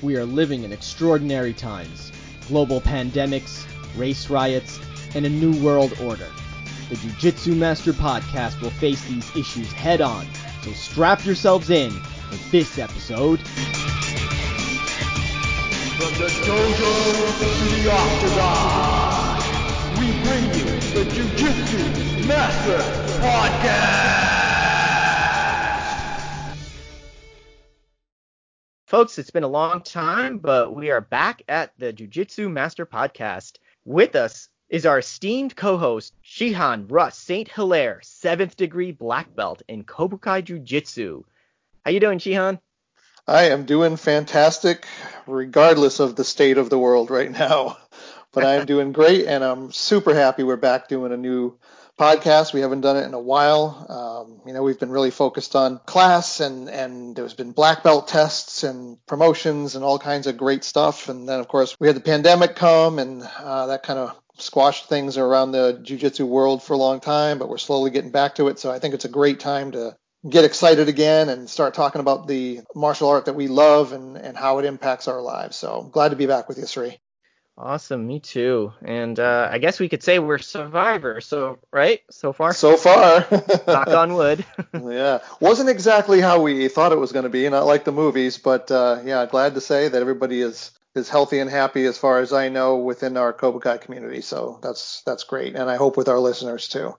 We are living in extraordinary times global pandemics, race riots, and a new world order. The Jiu Jitsu Master podcast will face these issues head on, so strap yourselves in for this episode. From the dojo to the octagon, we bring you the Jiu Jitsu Master Podcast. Folks, it's been a long time, but we are back at the Jiu Jitsu Master Podcast. With us is our esteemed co-host, Shihan Russ St. Hilaire, 7th degree black belt in Kobukai Jiu Jitsu. How you doing, Shihan? I am doing fantastic, regardless of the state of the world right now. But I'm doing great, and I'm super happy we're back doing a new podcast. We haven't done it in a while. Um, you know, we've been really focused on class, and and there's been black belt tests and promotions and all kinds of great stuff. And then, of course, we had the pandemic come, and uh, that kind of squashed things around the jiu-jitsu world for a long time. But we're slowly getting back to it. So I think it's a great time to get excited again and start talking about the martial art that we love and, and how it impacts our lives. So glad to be back with you, Sri. Awesome, me too. And uh, I guess we could say we're survivors. So right, so far. So far. Knock on wood. yeah, wasn't exactly how we thought it was going to be, not like the movies, but uh, yeah, glad to say that everybody is is healthy and happy as far as I know within our Cobra Kobukai community. So that's that's great, and I hope with our listeners too.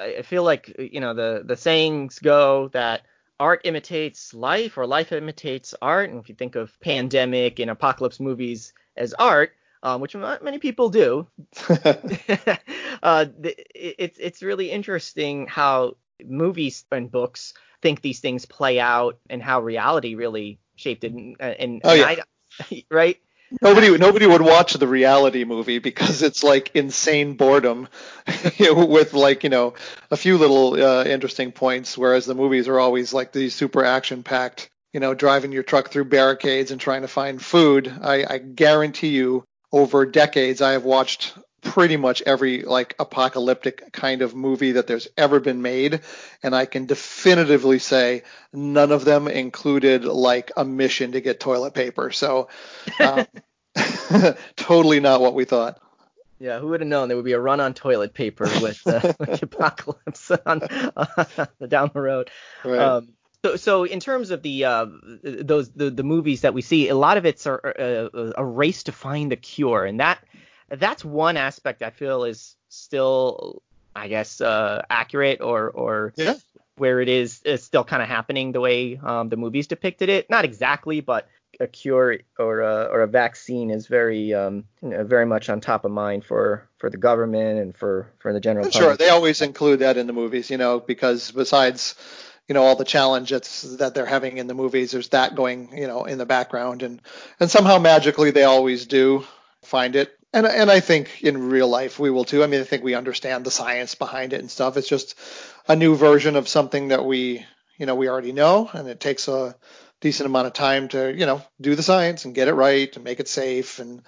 I feel like you know the the sayings go that art imitates life or life imitates art, and if you think of pandemic and apocalypse movies as art, um, which not many people do, uh, it's it's really interesting how movies and books think these things play out and how reality really shaped it. And, and, oh, yeah. I, right? Nobody, nobody would watch the reality movie because it's like insane boredom, with like you know a few little uh, interesting points, whereas the movies are always like these super action packed. You know, driving your truck through barricades and trying to find food. I, I guarantee you, over decades, I have watched pretty much every like apocalyptic kind of movie that there's ever been made and i can definitively say none of them included like a mission to get toilet paper so um, totally not what we thought yeah, who would have known there would be a run on toilet paper with, uh, with the apocalypse on, uh, down the road. Right. Um, so, so in terms of the uh, those the, the movies that we see, a lot of it's a, a, a race to find the cure, and that that's one aspect I feel is still, I guess, uh, accurate or or yeah. where it is is still kind of happening the way um, the movies depicted it. Not exactly, but a cure or a, or a vaccine is very um, you know, very much on top of mind for for the government and for for the general public. Sure, they always include that in the movies, you know, because besides you know all the challenges that they're having in the movies there's that going you know in the background and and somehow magically they always do find it and and I think in real life we will too. I mean, I think we understand the science behind it and stuff. It's just a new version of something that we you know we already know, and it takes a decent amount of time to you know do the science and get it right and make it safe and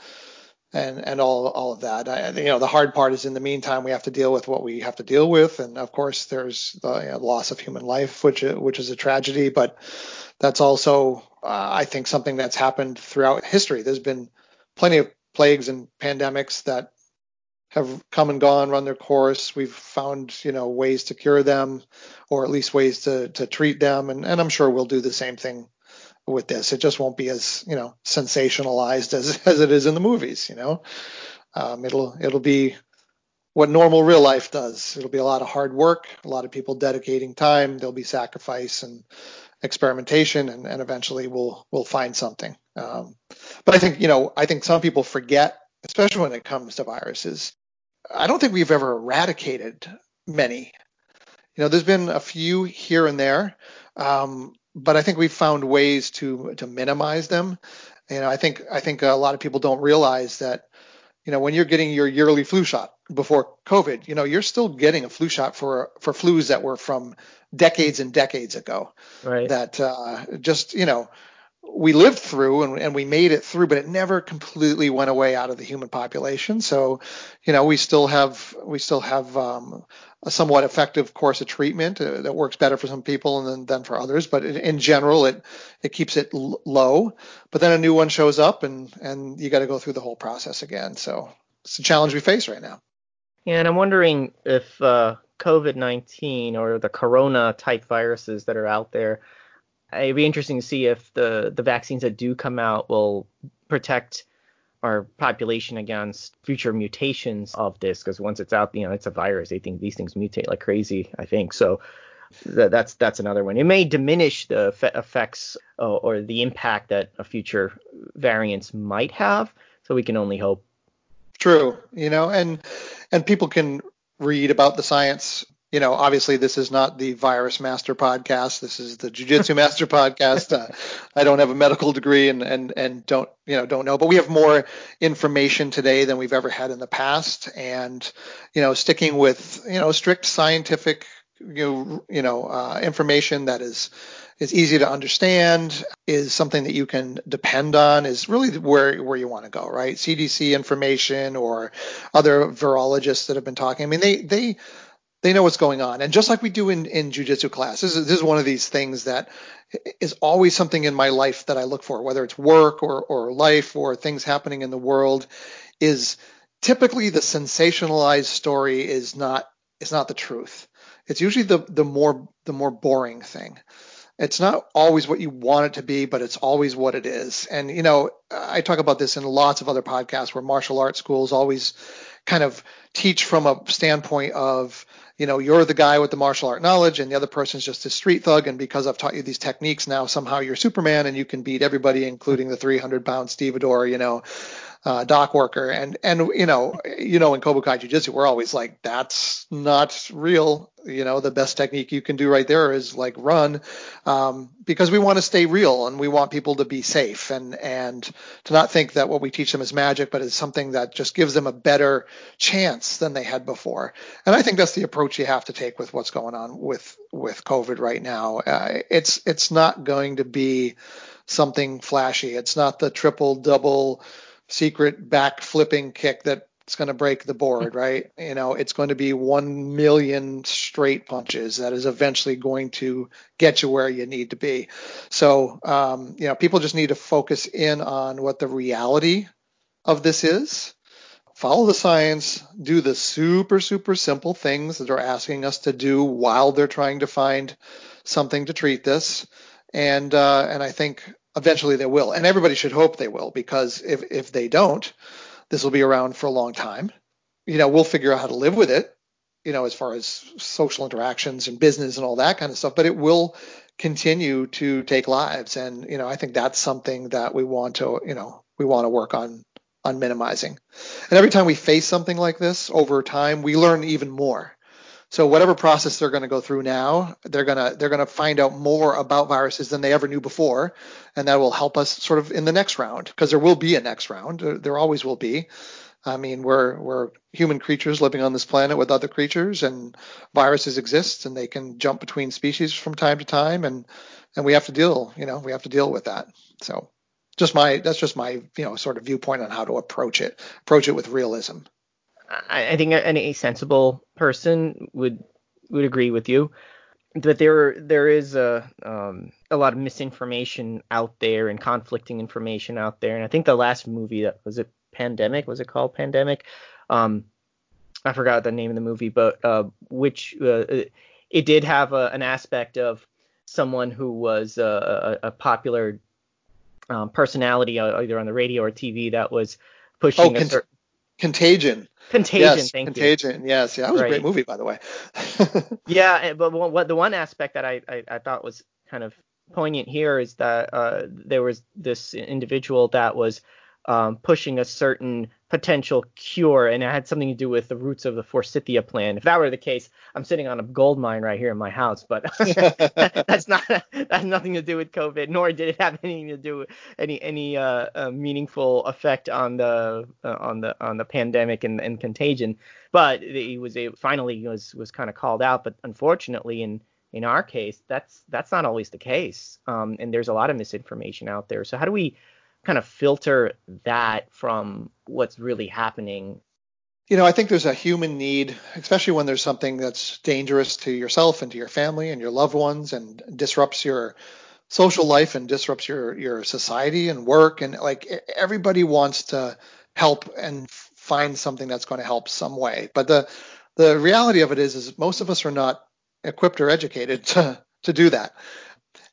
and and all all of that. I, you know, the hard part is in the meantime we have to deal with what we have to deal with, and of course there's the you know, loss of human life, which which is a tragedy, but that's also uh, I think something that's happened throughout history. There's been plenty of plagues and pandemics that have come and gone, run their course. We've found, you know, ways to cure them, or at least ways to to treat them, and and I'm sure we'll do the same thing with this. It just won't be as you know sensationalized as as it is in the movies. You know, um, it'll it'll be what normal real life does. It'll be a lot of hard work, a lot of people dedicating time. There'll be sacrifice and experimentation, and, and eventually we'll we'll find something. Um, but I think, you know, I think some people forget, especially when it comes to viruses. I don't think we've ever eradicated many. You know, there's been a few here and there, um, but I think we've found ways to to minimize them. You know, I think I think a lot of people don't realize that, you know, when you're getting your yearly flu shot before COVID, you know, you're still getting a flu shot for for flus that were from decades and decades ago. Right. That uh, just you know we lived through and, and we made it through, but it never completely went away out of the human population. So, you know, we still have we still have um, a somewhat effective course of treatment uh, that works better for some people than, than for others. But in, general, it it keeps it l- low. But then a new one shows up, and and you got to go through the whole process again. So it's a challenge we face right now. Yeah, and I'm wondering if uh, COVID 19 or the corona type viruses that are out there, it'd be interesting to see if the, the vaccines that do come out will protect our population against future mutations of this because once it's out you know it's a virus. They think these things mutate like crazy i think. So th- that's that's another one. It may diminish the effects uh, or the impact that a future variants might have so we can only hope. True you know and and people can read about the science. You know, obviously this is not the Virus Master podcast. This is the Jiu-Jitsu Master podcast. Uh, I don't have a medical degree and, and, and don't, you know, don't know, but we have more information today than we've ever had in the past. And, you know, sticking with, you know, strict scientific, you you know, uh, information that is, is easy to understand, is something that you can depend on, is really where where you want to go, right? CDC information or other virologists that have been talking. I mean, they they they know what's going on, and just like we do in in jujitsu class, this is, this is one of these things that is always something in my life that I look for, whether it's work or or life or things happening in the world, is typically the sensationalized story is not is not the truth. It's usually the the more the more boring thing it's not always what you want it to be, but it's always what it is. And, you know, I talk about this in lots of other podcasts where martial arts schools always kind of teach from a standpoint of, you know, you're the guy with the martial art knowledge and the other person's just a street thug. And because I've taught you these techniques now, somehow you're Superman and you can beat everybody, including the 300 pound stevedore, you know uh, dock worker. And and you know you know in Kobukai Jiu Jitsu we're always like that's not real. You know the best technique you can do right there is like run, um, because we want to stay real and we want people to be safe and and to not think that what we teach them is magic, but is something that just gives them a better chance than they had before. And I think that's the approach you have to take with what's going on with with COVID right now. Uh, it's it's not going to be something flashy. It's not the triple double secret back flipping kick that's going to break the board, right? You know, it's going to be 1 million straight punches that is eventually going to get you where you need to be. So, um, you know, people just need to focus in on what the reality of this is. Follow the science, do the super, super simple things that they're asking us to do while they're trying to find something to treat this. And, uh, and I think eventually they will. And everybody should hope they will, because if, if they don't, this will be around for a long time. You know, we'll figure out how to live with it, you know, as far as social interactions and business and all that kind of stuff, but it will continue to take lives. And, you know, I think that's something that we want to, you know, we want to work on on minimizing. And every time we face something like this over time, we learn even more. So whatever process they're going to go through now, they're going to they're going to find out more about viruses than they ever knew before, and that will help us sort of in the next round because there will be a next round. There always will be. I mean, we're we're human creatures living on this planet with other creatures, and viruses exist, and they can jump between species from time to time, and and we have to deal, you know, we have to deal with that. So, just my that's just my you know sort of viewpoint on how to approach it. Approach it with realism. I, I think any sensible person would would agree with you that there there is a um, a lot of misinformation out there and conflicting information out there. And I think the last movie that was it Pandemic was it called Pandemic? Um, I forgot the name of the movie, but uh, which uh, it did have a, an aspect of someone who was a, a, a popular um, personality uh, either on the radio or TV that was pushing oh, a certain Contagion. Contagion, yes, thank Contagion. you. Yes, yeah, that was right. a great movie, by the way. yeah, but what the one aspect that I, I, I thought was kind of poignant here is that uh, there was this individual that was um, pushing a certain potential cure, and it had something to do with the roots of the Forsythia plan. If that were the case, I'm sitting on a gold mine right here in my house, but that's not that has nothing to do with COVID, nor did it have anything to do with any any uh, uh, meaningful effect on the uh, on the on the pandemic and, and contagion. But he was a, finally was was kind of called out, but unfortunately in in our case, that's that's not always the case, um, and there's a lot of misinformation out there. So how do we kind of filter that from what's really happening? You know, I think there's a human need, especially when there's something that's dangerous to yourself and to your family and your loved ones, and disrupts your social life and disrupts your your society and work, and like everybody wants to help and find something that's going to help some way. But the the reality of it is, is most of us are not equipped or educated to to do that.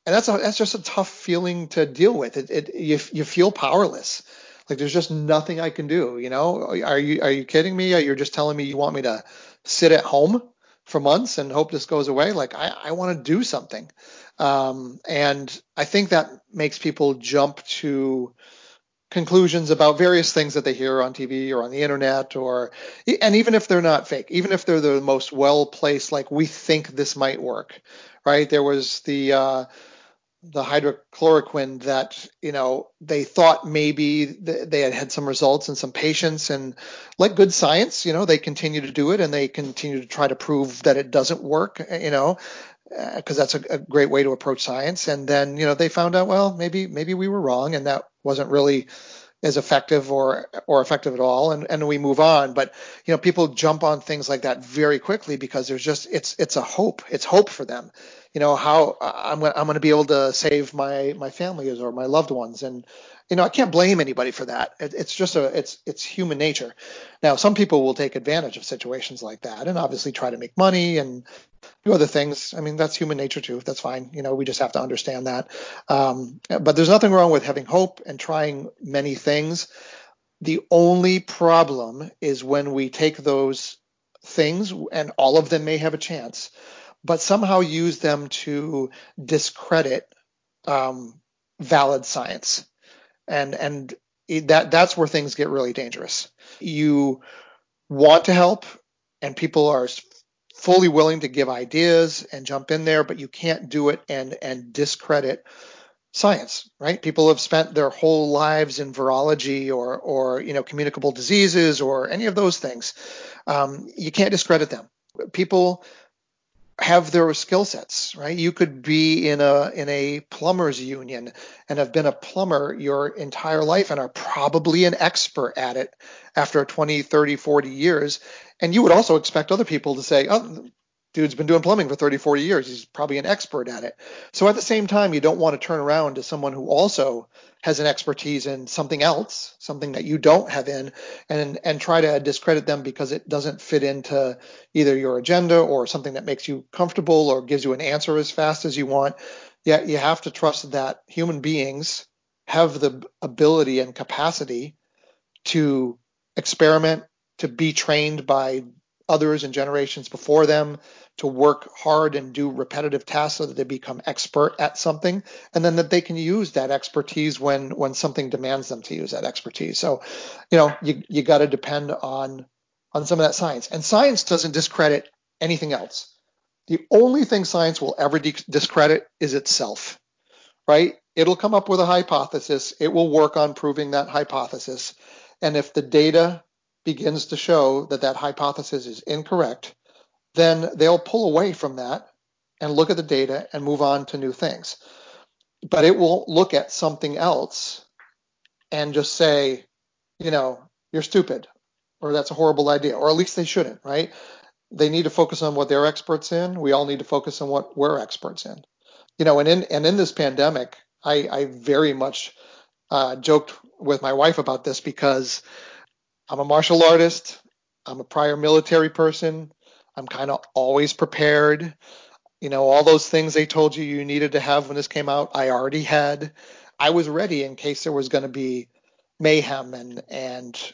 And that's a, that's just a tough feeling to deal with. It, it you you feel powerless. Like there's just nothing I can do. You know, are you are you kidding me? You're just telling me you want me to sit at home for months and hope this goes away? Like I I want to do something. Um, and I think that makes people jump to conclusions about various things that they hear on TV or on the internet or and even if they're not fake even if they're the most well placed like we think this might work right there was the uh, the hydrochloroquine that you know they thought maybe they had had some results in some patients and like good science you know they continue to do it and they continue to try to prove that it doesn't work you know because uh, that's a, a, great way to approach science. And then, you know, they found out, well, maybe maybe we were wrong, and that wasn't really as effective or or effective at all, and and we move on. But you know, people jump on things like that very quickly because there's just it's it's a hope. It's hope for them. You know, how I'm going I'm going to be able to save my my family or my loved ones, and you know, I can't blame anybody for that. It, it's just a, it's, it's human nature. Now, some people will take advantage of situations like that and obviously try to make money and do other things. I mean, that's human nature too. That's fine. You know, we just have to understand that. Um, but there's nothing wrong with having hope and trying many things. The only problem is when we take those things, and all of them may have a chance, but somehow use them to discredit um, valid science and and that that's where things get really dangerous. You want to help, and people are fully willing to give ideas and jump in there, but you can't do it and and discredit science, right? People have spent their whole lives in virology or or you know communicable diseases or any of those things. Um, you can't discredit them. People have their skill sets, right? You could be in a in a plumbers union and have been a plumber your entire life and are probably an expert at it after 20, 30, 40 years. And you would also expect other people to say, "Oh, dude's been doing plumbing for 30, 40 years. He's probably an expert at it. So at the same time, you don't want to turn around to someone who also has an expertise in something else, something that you don't have in, and and try to discredit them because it doesn't fit into either your agenda or something that makes you comfortable or gives you an answer as fast as you want. Yet you have to trust that human beings have the ability and capacity to experiment, to be trained by others and generations before them, to work hard and do repetitive tasks so that they become expert at something and then that they can use that expertise when when something demands them to use that expertise. So you know you you got to depend on on some of that science. And science doesn't discredit anything else. The only thing science will ever de- discredit is itself right? It'll come up with a hypothesis. It will work on proving that hypothesis. And if the data begins to show that that hypothesis is incorrect then they'll pull away from that and look at the data and move on to new things. But it will look at something else and just say, you know, you're stupid or that's a horrible idea, or at least they shouldn't, right? They need to focus on what they're experts in. We all need to focus on what we're experts in. You know, and in and in this pandemic, I, I very much uh, joked with my wife about this because I'm a martial artist. I'm a prior military person. I'm kind of always prepared. You know, all those things they told you you needed to have when this came out, I already had. I was ready in case there was going to be mayhem and and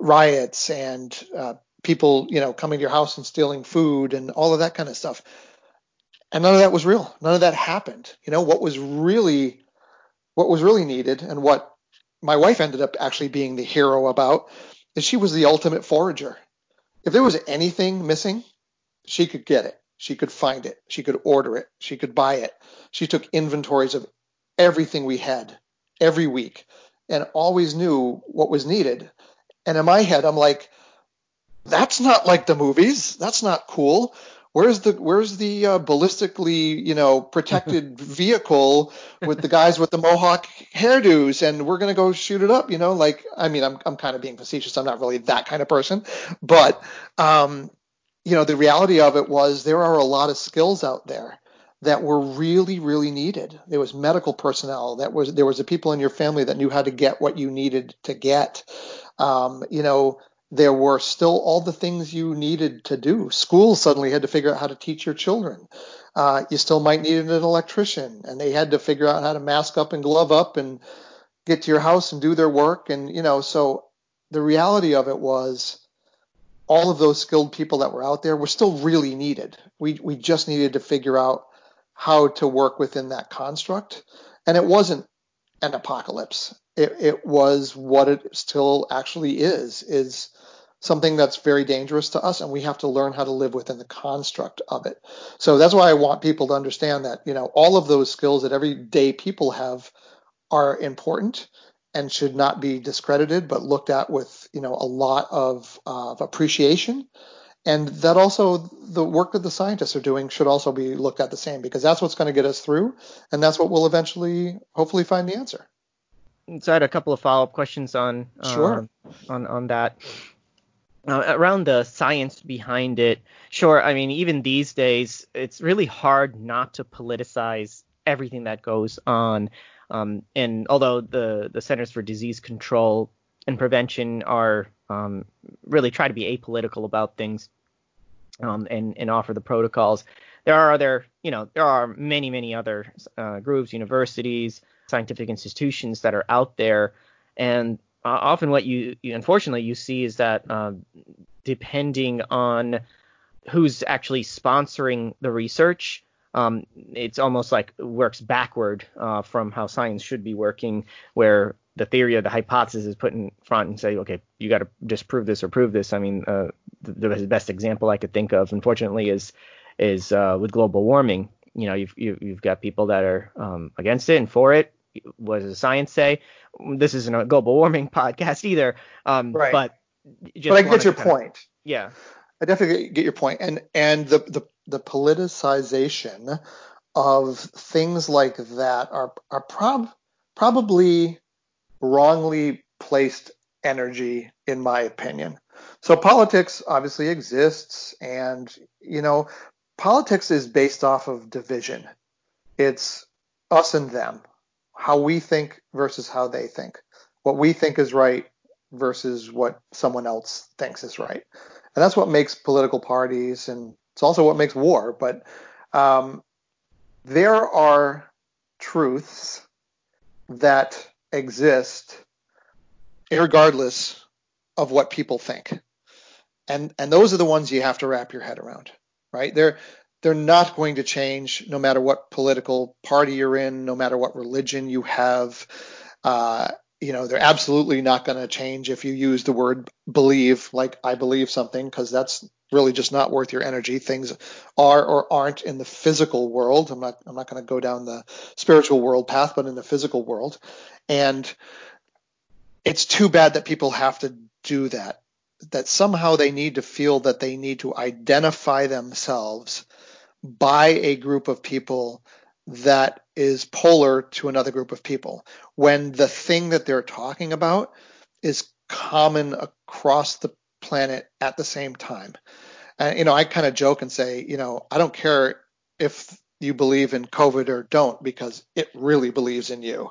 riots and uh, people, you know, coming to your house and stealing food and all of that kind of stuff. And none of that was real. None of that happened. You know, what was really what was really needed and what my wife ended up actually being the hero about is she was the ultimate forager. If there was anything missing, she could get it. She could find it. She could order it. She could buy it. She took inventories of everything we had every week and always knew what was needed. And in my head, I'm like, that's not like the movies. That's not cool. Where's the where's the uh, ballistically you know protected vehicle with the guys with the mohawk hairdos? And we're gonna go shoot it up you know? Like i mean i'm, I'm kind of being facetious. I'm not really that kind of person. But um you know the reality of it was there are a lot of skills out there that were really really needed. There was medical personnel that was there was the people in your family that knew how to get what you needed to get. Um, you know there were still all the things you needed to do. Schools suddenly had to figure out how to teach your children. Uh, you still might need an electrician, and they had to figure out how to mask up and glove up and get to your house and do their work. And you know, so the reality of it was all of those skilled people that were out there were still really needed. We we just needed to figure out how to work within that construct, and it wasn't an apocalypse. It, it was what it still actually is. Is something that's very dangerous to us and we have to learn how to live within the construct of it. So that's why I want people to understand that, you know, all of those skills that everyday people have are important and should not be discredited but looked at with, you know, a lot of, uh, of appreciation. And that also the work that the scientists are doing should also be looked at the same because that's what's going to get us through and that's what we'll eventually hopefully find the answer. So I had a couple of follow-up questions on sure. Uh, on on that uh, around the science behind it, sure. I mean, even these days, it's really hard not to politicize everything that goes on. Um, and although the the Centers for Disease Control and Prevention are um, really try to be apolitical about things um, and and offer the protocols, there are other you know there are many many other uh, groups, universities, scientific institutions that are out there, and uh, often what you, you, unfortunately you see is that uh, depending on who's actually sponsoring the research, um, it's almost like works backward uh, from how science should be working, where the theory or the hypothesis is put in front and say, okay, you got to disprove this or prove this. I mean, uh, the, the, best example I could think of, unfortunately, is is uh, with global warming. You know, you've you, have you have got people that are um, against it and for it. What does the science say? This isn't a global warming podcast either. Um, right. But but I get your point. Of, yeah. I definitely get your point, and and the the, the politicization of things like that are are prob- probably wrongly placed energy, in my opinion. So politics obviously exists, and you know, politics is based off of division. It's us and them how we think versus how they think, what we think is right versus what someone else thinks is right. And that's what makes political parties, and it's also what makes war. But um, there are truths that exist regardless of what people think. And, and those are the ones you have to wrap your head around, right? There, they're not going to change no matter what political party you're in, no matter what religion you have. Uh, you know, they're absolutely not going to change if you use the word believe, like I believe something, because that's really just not worth your energy. Things are or aren't in the physical world. I'm not I'm not going to go down the spiritual world path, but in the physical world. And it's too bad that people have to do that. That somehow they need to feel that they need to identify themselves by a group of people that is polar to another group of people when the thing that they're talking about is common across the planet at the same time. And, you know, I kind of joke and say, you know, I don't care if you believe in COVID or don't because it really believes in you,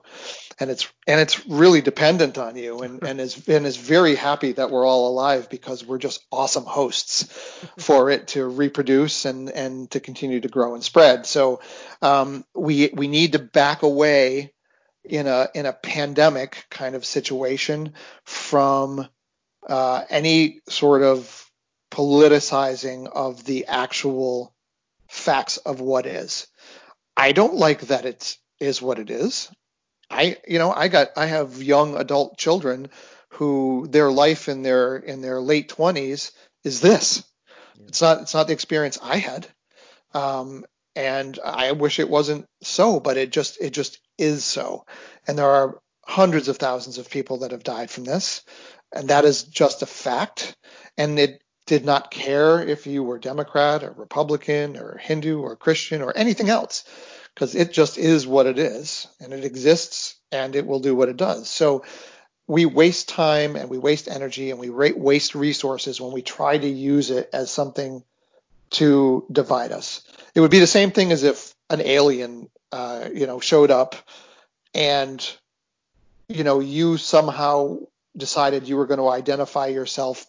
and it's and it's really dependent on you, and and is and is very happy that we're all alive because we're just awesome hosts for it to reproduce and and to continue to grow and spread. So um, we we need to back away in a in a pandemic kind of situation from uh, any sort of politicizing of the actual facts of what is. I don't like that it is what it is. I you know I got I have young adult children who their life in their in their late 20s is this. Yeah. It's not it's not the experience I had. Um, and I wish it wasn't so, but it just it just is so. And there are hundreds of thousands of people that have died from this, and that is just a fact. And it did not care if you were Democrat or Republican or Hindu or Christian or anything else, because it just is what it is and it exists and it will do what it does. So we waste time and we waste energy and we waste resources when we try to use it as something to divide us. It would be the same thing as if an alien, uh, you know, showed up and, you know, you somehow decided you were going to identify yourself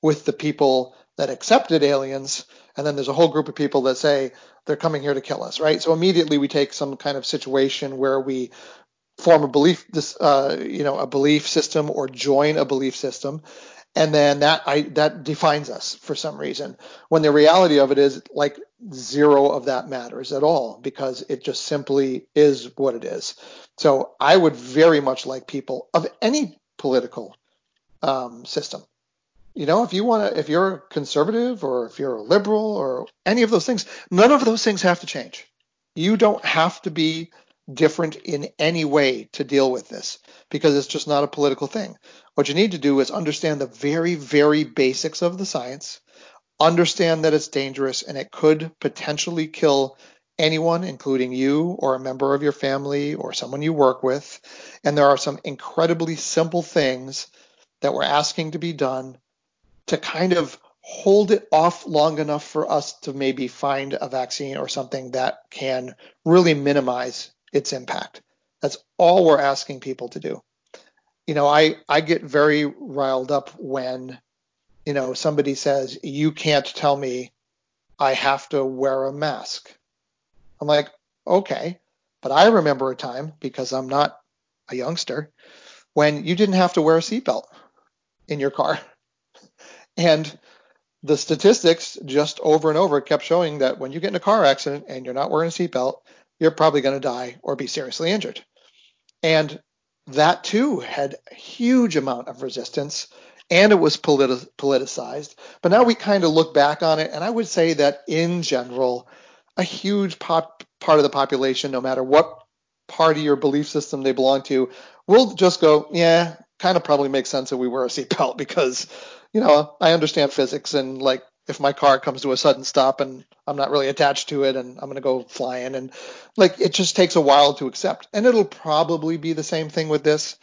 with the people that accepted aliens, and then there's a whole group of people that say they're coming here to kill us, right? So immediately we take some kind of situation where we form a belief, this, uh, you know, a belief system or join a belief system, and then that I, that defines us for some reason. When the reality of it is like zero of that matters at all because it just simply is what it is. So I would very much like people of any political um, system. You know, if you want to, if you're a conservative or if you're a liberal or any of those things, none of those things have to change. You don't have to be different in any way to deal with this because it's just not a political thing. What you need to do is understand the very, very basics of the science, understand that it's dangerous and it could potentially kill anyone, including you or a member of your family or someone you work with. And there are some incredibly simple things that we're asking to be done to kind of hold it off long enough for us to maybe find a vaccine or something that can really minimize its impact. That's all we're asking people to do. You know, I, I get very riled up when, you know, somebody says, you can't tell me I have to wear a mask. I'm like, okay. But I remember a time, because I'm not a youngster, when you didn't have to wear a seatbelt in your car. And the statistics just over and over kept showing that when you get in a car accident and you're not wearing a seatbelt, you're probably going to die or be seriously injured. And that too had a huge amount of resistance and it was politi- politicized. But now we kind of look back on it, and I would say that in general, a huge pop- part of the population, no matter what party or belief system they belong to, will just go, yeah, kind of probably makes sense that we wear a seatbelt because you know, I understand physics and like if my car comes to a sudden stop and I'm not really attached to it and I'm going to go flying and like it just takes a while to accept. And it'll probably be the same thing with this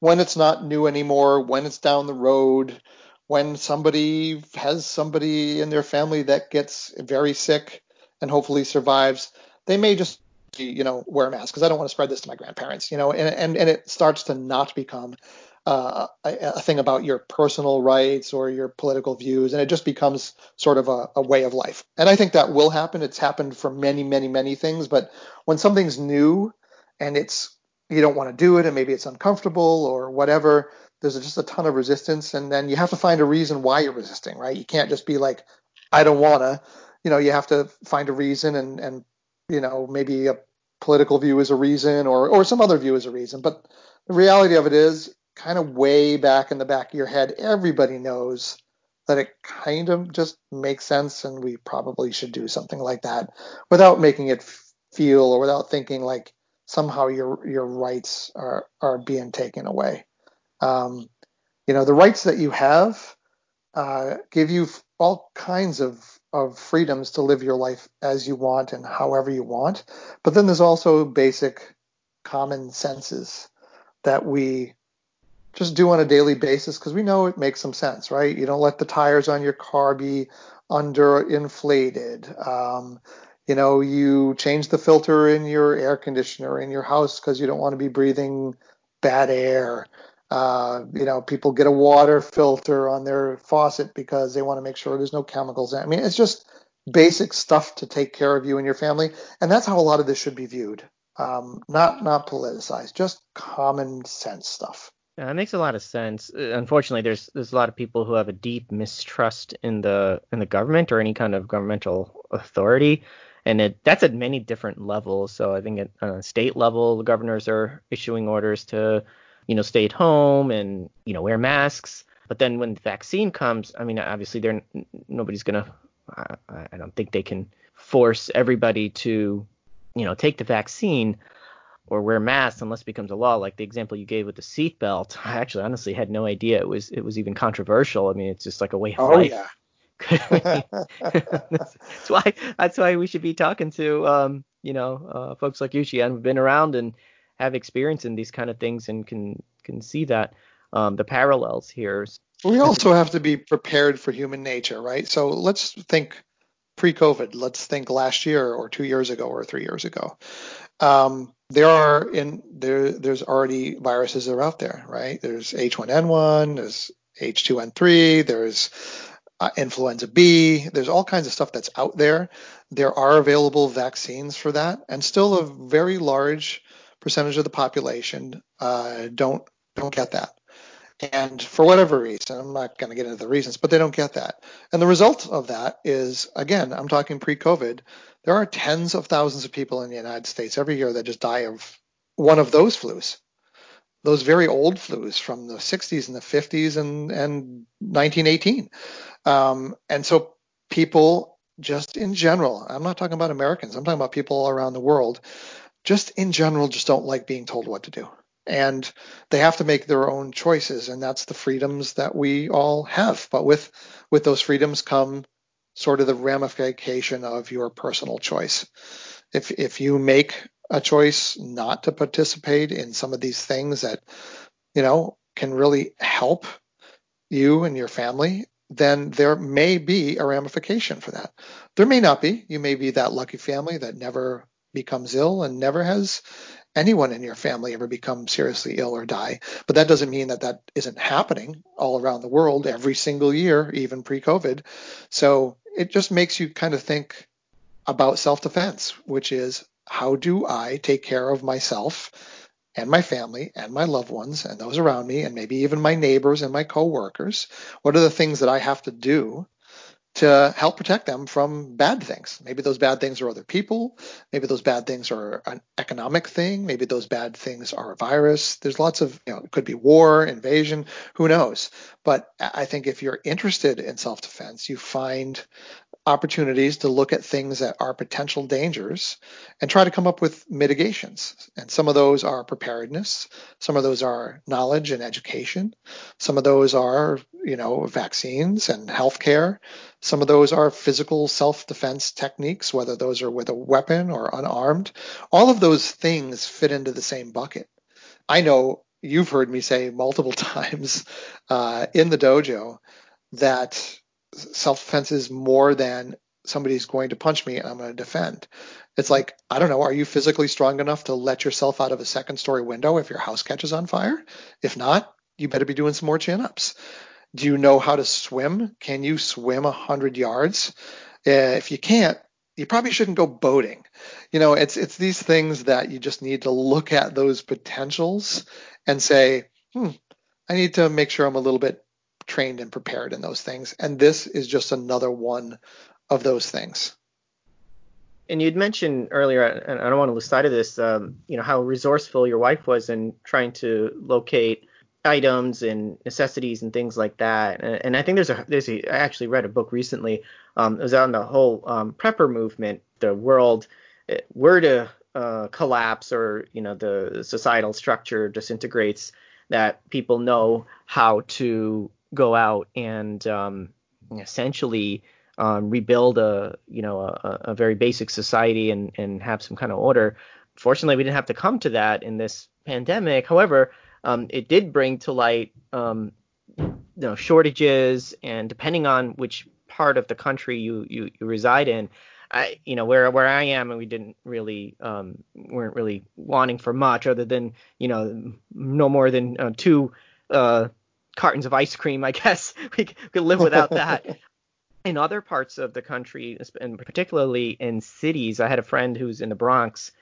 when it's not new anymore, when it's down the road, when somebody has somebody in their family that gets very sick and hopefully survives, they may just you know wear a mask because I don't want to spread this to my grandparents, you know, and and and it starts to not become uh, a, thing about your personal rights or your political views, and it just becomes sort of a, a, way of life. And I think that will happen. It's happened for many, many, many things. But when something's new and it's you don't want to do it, and maybe it's uncomfortable or whatever, there's just a ton of resistance, and then you have to find a reason why you're resisting, right? You can't just be like, I don't wanna. You know, you have to find a reason, and and you know maybe a political view is a reason, or or some other view is a reason, but the reality of it is kind of way back in the back of your head, everybody knows that it kind of just makes sense and we probably should do something like that without making it feel or without thinking like somehow your your rights are are being taken away. Um, you know, the rights that you have uh, give you all kinds of of freedoms to live your life as you want and however you want. But then there's also basic common senses that we just do on a daily basis because we know it makes some sense, right? You don't let the tires on your car be underinflated. Um, you know, you change the filter in your air conditioner in your house because you don't want to be breathing bad air. Uh, you know, people get a water filter on their faucet because they want to make sure there's no chemicals. I mean, it's just basic stuff to take care of you and your family, and that's how a lot of this should be viewed. Um, not not politicized, just common sense stuff. Yeah, that makes a lot of sense. Uh, unfortunately, there's there's a lot of people who have a deep mistrust in the in the government or any kind of governmental authority, and it that's at many different levels. So I think at a state level, the governors are issuing orders to, you know, stay at home and you know wear masks. But then when the vaccine comes, I mean, obviously, they're nobody's gonna. I, I don't think they can force everybody to, you know, take the vaccine. Or wear masks unless it becomes a law. Like the example you gave with the seatbelt, I actually honestly had no idea it was it was even controversial. I mean, it's just like a way of Oh life. yeah. that's why that's why we should be talking to um, you know uh, folks like you, Shihan, who've been around and have experience in these kind of things and can can see that um, the parallels here. We also have to be prepared for human nature, right? So let's think pre-COVID. Let's think last year or two years ago or three years ago. Um, there are in there. There's already viruses that are out there, right? There's H1N1. There's H2N3. There's uh, influenza B. There's all kinds of stuff that's out there. There are available vaccines for that, and still a very large percentage of the population uh, don't don't get that. And for whatever reason, I'm not going to get into the reasons, but they don't get that. And the result of that is, again, I'm talking pre-COVID. There are tens of thousands of people in the United States every year that just die of one of those flus those very old flus from the 60s and the 50s and, and 1918. Um, and so people just in general, I'm not talking about Americans, I'm talking about people all around the world, just in general just don't like being told what to do. And they have to make their own choices, and that's the freedoms that we all have. But with with those freedoms come sort of the ramification of your personal choice. If if you make a choice not to participate in some of these things that you know can really help you and your family then there may be a ramification for that there may not be you may be that lucky family that never becomes ill and never has anyone in your family ever become seriously ill or die but that doesn't mean that that isn't happening all around the world every single year even pre-covid so it just makes you kind of think about self-defense which is how do I take care of myself and my family and my loved ones and those around me and maybe even my neighbors and my coworkers? What are the things that I have to do to help protect them from bad things? Maybe those bad things are other people. Maybe those bad things are an economic thing. Maybe those bad things are a virus. There's lots of, you know, it could be war, invasion, who knows? But I think if you're interested in self defense, you find opportunities to look at things that are potential dangers and try to come up with mitigations. And some of those are preparedness, some of those are knowledge and education, some of those are, you know, vaccines and healthcare, some of those are physical self-defense techniques, whether those are with a weapon or unarmed. All of those things fit into the same bucket. I know you've heard me say multiple times uh, in the dojo that self-defense is more than somebody's going to punch me and I'm going to defend. It's like, I don't know, are you physically strong enough to let yourself out of a second story window if your house catches on fire? If not, you better be doing some more chin ups. Do you know how to swim? Can you swim 100 yards? Uh, if you can't, you probably shouldn't go boating. You know, it's it's these things that you just need to look at those potentials and say, hmm, I need to make sure I'm a little bit trained and prepared in those things. And this is just another one of those things. And you'd mentioned earlier, and I don't want to lose sight of this, um, you know, how resourceful your wife was in trying to locate items and necessities and things like that. And, and I think there's a, there's a, I actually read a book recently. Um, it was on the whole um, prepper movement. The world were to uh, collapse, or you know, the societal structure disintegrates. That people know how to go out and um, essentially um, rebuild a you know a, a, very basic society and and have some kind of order. Fortunately, we didn't have to come to that in this pandemic. However, um, it did bring to light um, you know shortages and depending on which part of the country you you, you reside in. I, you know, where where I am, and we didn't really um, weren't really wanting for much other than you know no more than uh, two uh, cartons of ice cream. I guess we could live without that. in other parts of the country, and particularly in cities, I had a friend who's in the Bronx,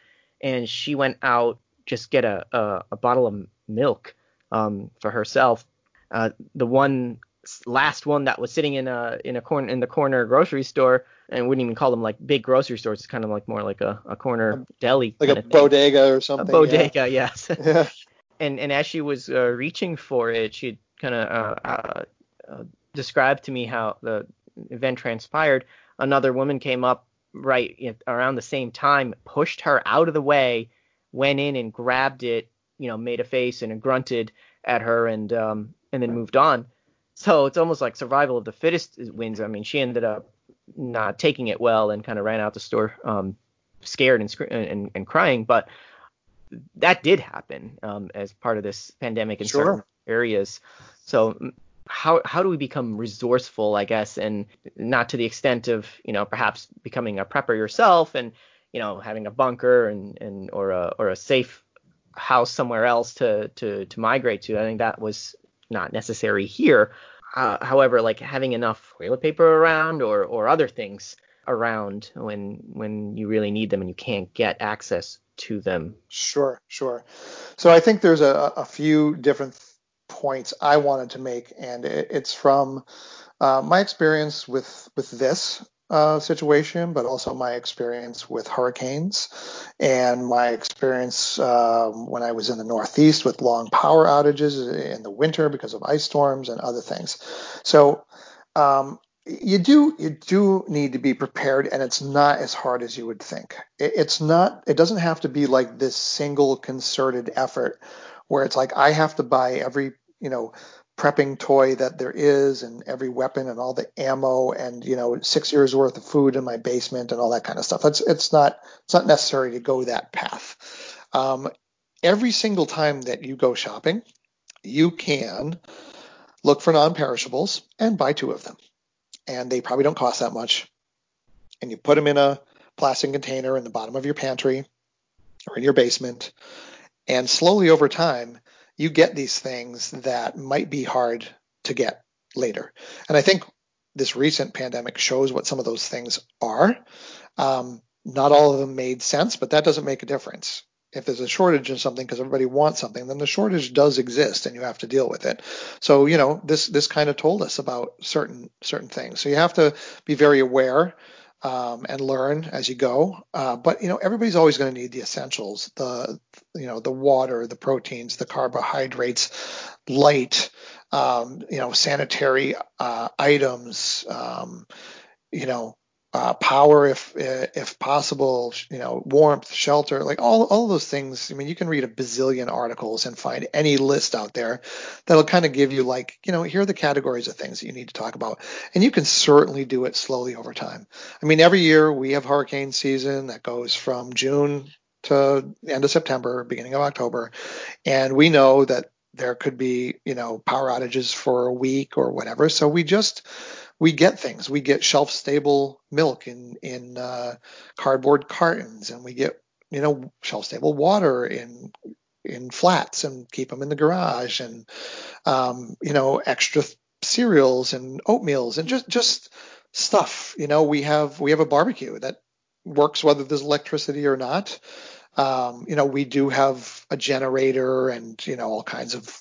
and she went out just get a a, a bottle of milk um, for herself. Uh, the one last one that was sitting in a in a corner in the corner grocery store, and wouldn't even call them like big grocery stores. It's kind of like more like a, a corner deli, like a bodega or something. A bodega, yeah. yes. Yeah. and and as she was uh, reaching for it, she kind of uh, uh, uh, described to me how the event transpired. Another woman came up right around the same time, pushed her out of the way went in and grabbed it, you know, made a face and grunted at her and um, and then moved on. So it's almost like survival of the fittest wins. I mean, she ended up not taking it well and kind of ran out the store um, scared and, and, and crying. But that did happen um, as part of this pandemic and sure. Areas. So how how do we become resourceful, I guess, and not to the extent of you know perhaps becoming a prepper yourself and you know having a bunker and and or a or a safe house somewhere else to to to migrate to. I think that was not necessary here. Uh, however, like having enough toilet paper around or or other things around when when you really need them and you can't get access to them. Sure, sure. So I think there's a, a few different points I wanted to make, and it, it's from uh, my experience with with this uh, situation, but also my experience with hurricanes and my experience um, when I was in the Northeast with long power outages in the winter because of ice storms and other things. So um, you do you do need to be prepared, and it's not as hard as you would think. It, it's not. It doesn't have to be like this single concerted effort where it's like I have to buy every you know prepping toy that there is and every weapon and all the ammo and you know six years worth of food in my basement and all that kind of stuff. It's it's not it's not necessary to go that path. Um, every single time that you go shopping, you can look for non-perishables and buy two of them, and they probably don't cost that much. And you put them in a plastic container in the bottom of your pantry or in your basement, and slowly over time you get these things that might be hard to get later. And I think this recent pandemic shows what some of those things are. Um, not all of them made sense, but that doesn't make a difference. If there's a shortage in something because everybody wants something, then the shortage does exist and you have to deal with it. So, you know, this this kind of told us about certain certain things. So you have to be very aware um, and learn as you go. Uh, but you know, everybody's always going to need the essentials: the you know, the water, the proteins, the carbohydrates, light, um, you know, sanitary uh, items, um, you know, uh, power if if possible, you know, warmth, shelter, like all all those things. I mean, you can read a bazillion articles and find any list out there that'll kind of give you like, you know, here are the categories of things that you need to talk about, and you can certainly do it slowly over time. I mean, every year we have hurricane season that goes from June to end of September, beginning of October, and we know that there could be, you know, power outages for a week or whatever. So we just we get things. We get shelf stable milk in in uh, cardboard cartons, and we get you know shelf stable water in in flats and keep them in the garage, and um, you know extra cereals and oatmeals and just just stuff. You know we have we have a barbecue that works whether there's electricity or not. Um, you know, we do have a generator and you know all kinds of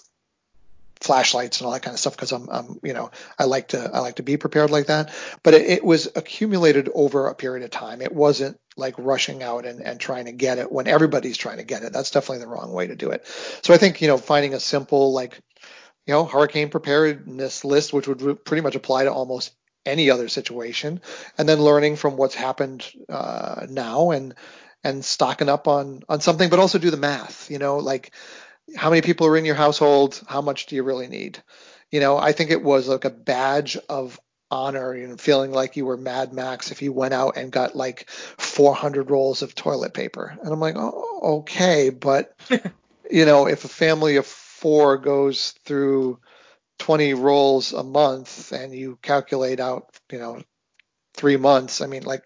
flashlights and all that kind of stuff because I'm, I'm, you know, I like to, I like to be prepared like that. But it, it, was accumulated over a period of time. It wasn't like rushing out and, and trying to get it when everybody's trying to get it. That's definitely the wrong way to do it. So I think, you know, finding a simple like, you know, hurricane preparedness list, which would pretty much apply to almost any other situation, and then learning from what's happened uh, now and and stocking up on on something, but also do the math. You know, like how many people are in your household? How much do you really need? You know, I think it was like a badge of honor and feeling like you were Mad Max if you went out and got like 400 rolls of toilet paper. And I'm like, oh, okay, but you know, if a family of four goes through 20 rolls a month and you calculate out, you know, three months, I mean, like,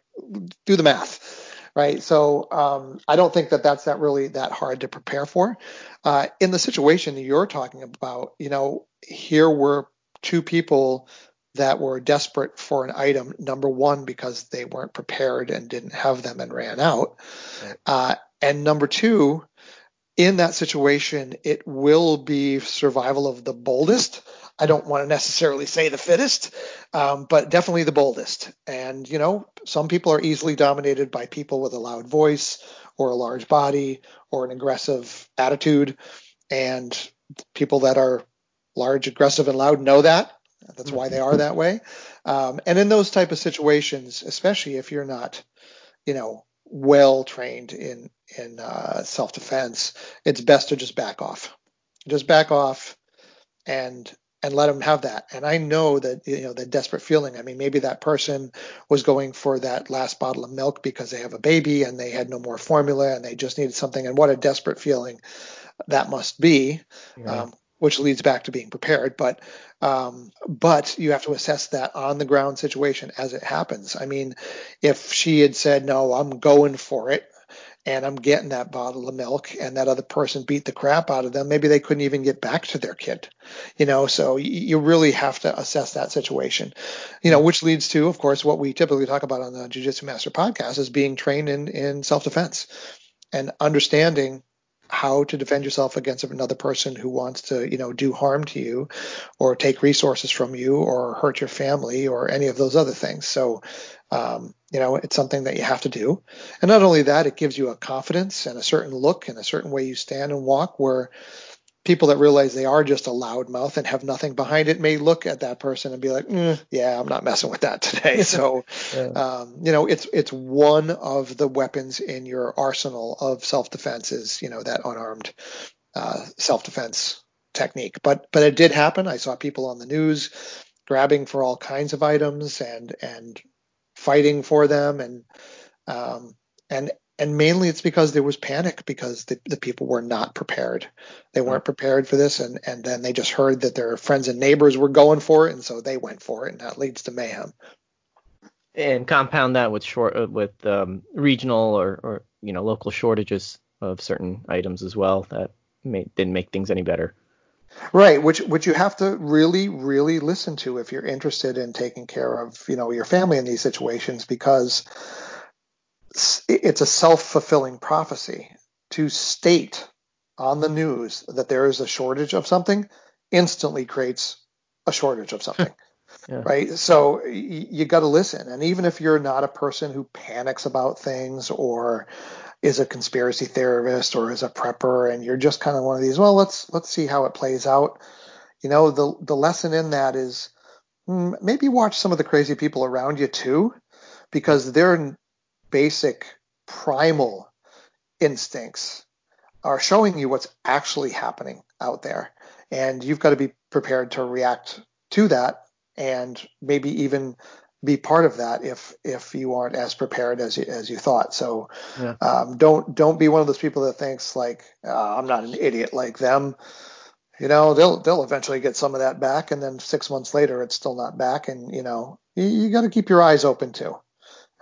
do the math right? So um, I don't think that that's that really that hard to prepare for. Uh, in the situation you're talking about, you know, here were two people that were desperate for an item. Number one, because they weren't prepared and didn't have them and ran out, right. uh, and number two, in that situation, it will be survival of the boldest. I don't want to necessarily say the fittest, um, but definitely the boldest. And, you know, some people are easily dominated by people with a loud voice or a large body or an aggressive attitude. And people that are large, aggressive, and loud know that. That's why they are that way. Um, and in those type of situations, especially if you're not, you know, well trained in in uh, self-defense, it's best to just back off. Just back off and and let them have that. And I know that you know the desperate feeling. I mean, maybe that person was going for that last bottle of milk because they have a baby and they had no more formula and they just needed something. And what a desperate feeling that must be. Um, which leads back to being prepared. But um, but you have to assess that on the ground situation as it happens. I mean, if she had said no, I'm going for it, and I'm getting that bottle of milk, and that other person beat the crap out of them, maybe they couldn't even get back to their kid. You know, so you really have to assess that situation. You know, which leads to, of course, what we typically talk about on the Jiu Jitsu Master podcast is being trained in in self defense and understanding how to defend yourself against another person who wants to, you know, do harm to you or take resources from you or hurt your family or any of those other things. So, um, you know, it's something that you have to do. And not only that, it gives you a confidence and a certain look and a certain way you stand and walk where people that realize they are just a loudmouth and have nothing behind it may look at that person and be like, mm, "Yeah, I'm not messing with that today." So, yeah. um, you know, it's it's one of the weapons in your arsenal of self-defense is you know that unarmed uh, self-defense technique. But but it did happen. I saw people on the news grabbing for all kinds of items and and fighting for them and um, and and mainly it's because there was panic because the, the people were not prepared. They weren't prepared for this, and and then they just heard that their friends and neighbors were going for it, and so they went for it, and that leads to mayhem. And compound that with short uh, with um, regional or or you know local shortages of certain items as well that made, didn't make things any better. Right, which which you have to really really listen to if you're interested in taking care of you know your family in these situations because it's a self-fulfilling prophecy to state on the news that there is a shortage of something instantly creates a shortage of something yeah. right so you, you got to listen and even if you're not a person who panics about things or is a conspiracy theorist or is a prepper and you're just kind of one of these well let's let's see how it plays out you know the the lesson in that is hmm, maybe watch some of the crazy people around you too because their basic primal instincts are showing you what's actually happening out there. And you've got to be prepared to react to that and maybe even be part of that if if you aren't as prepared as you, as you thought. So yeah. um, don't don't be one of those people that thinks like uh, I'm not an idiot like them. You know they'll they'll eventually get some of that back, and then six months later it's still not back. And you know you, you got to keep your eyes open too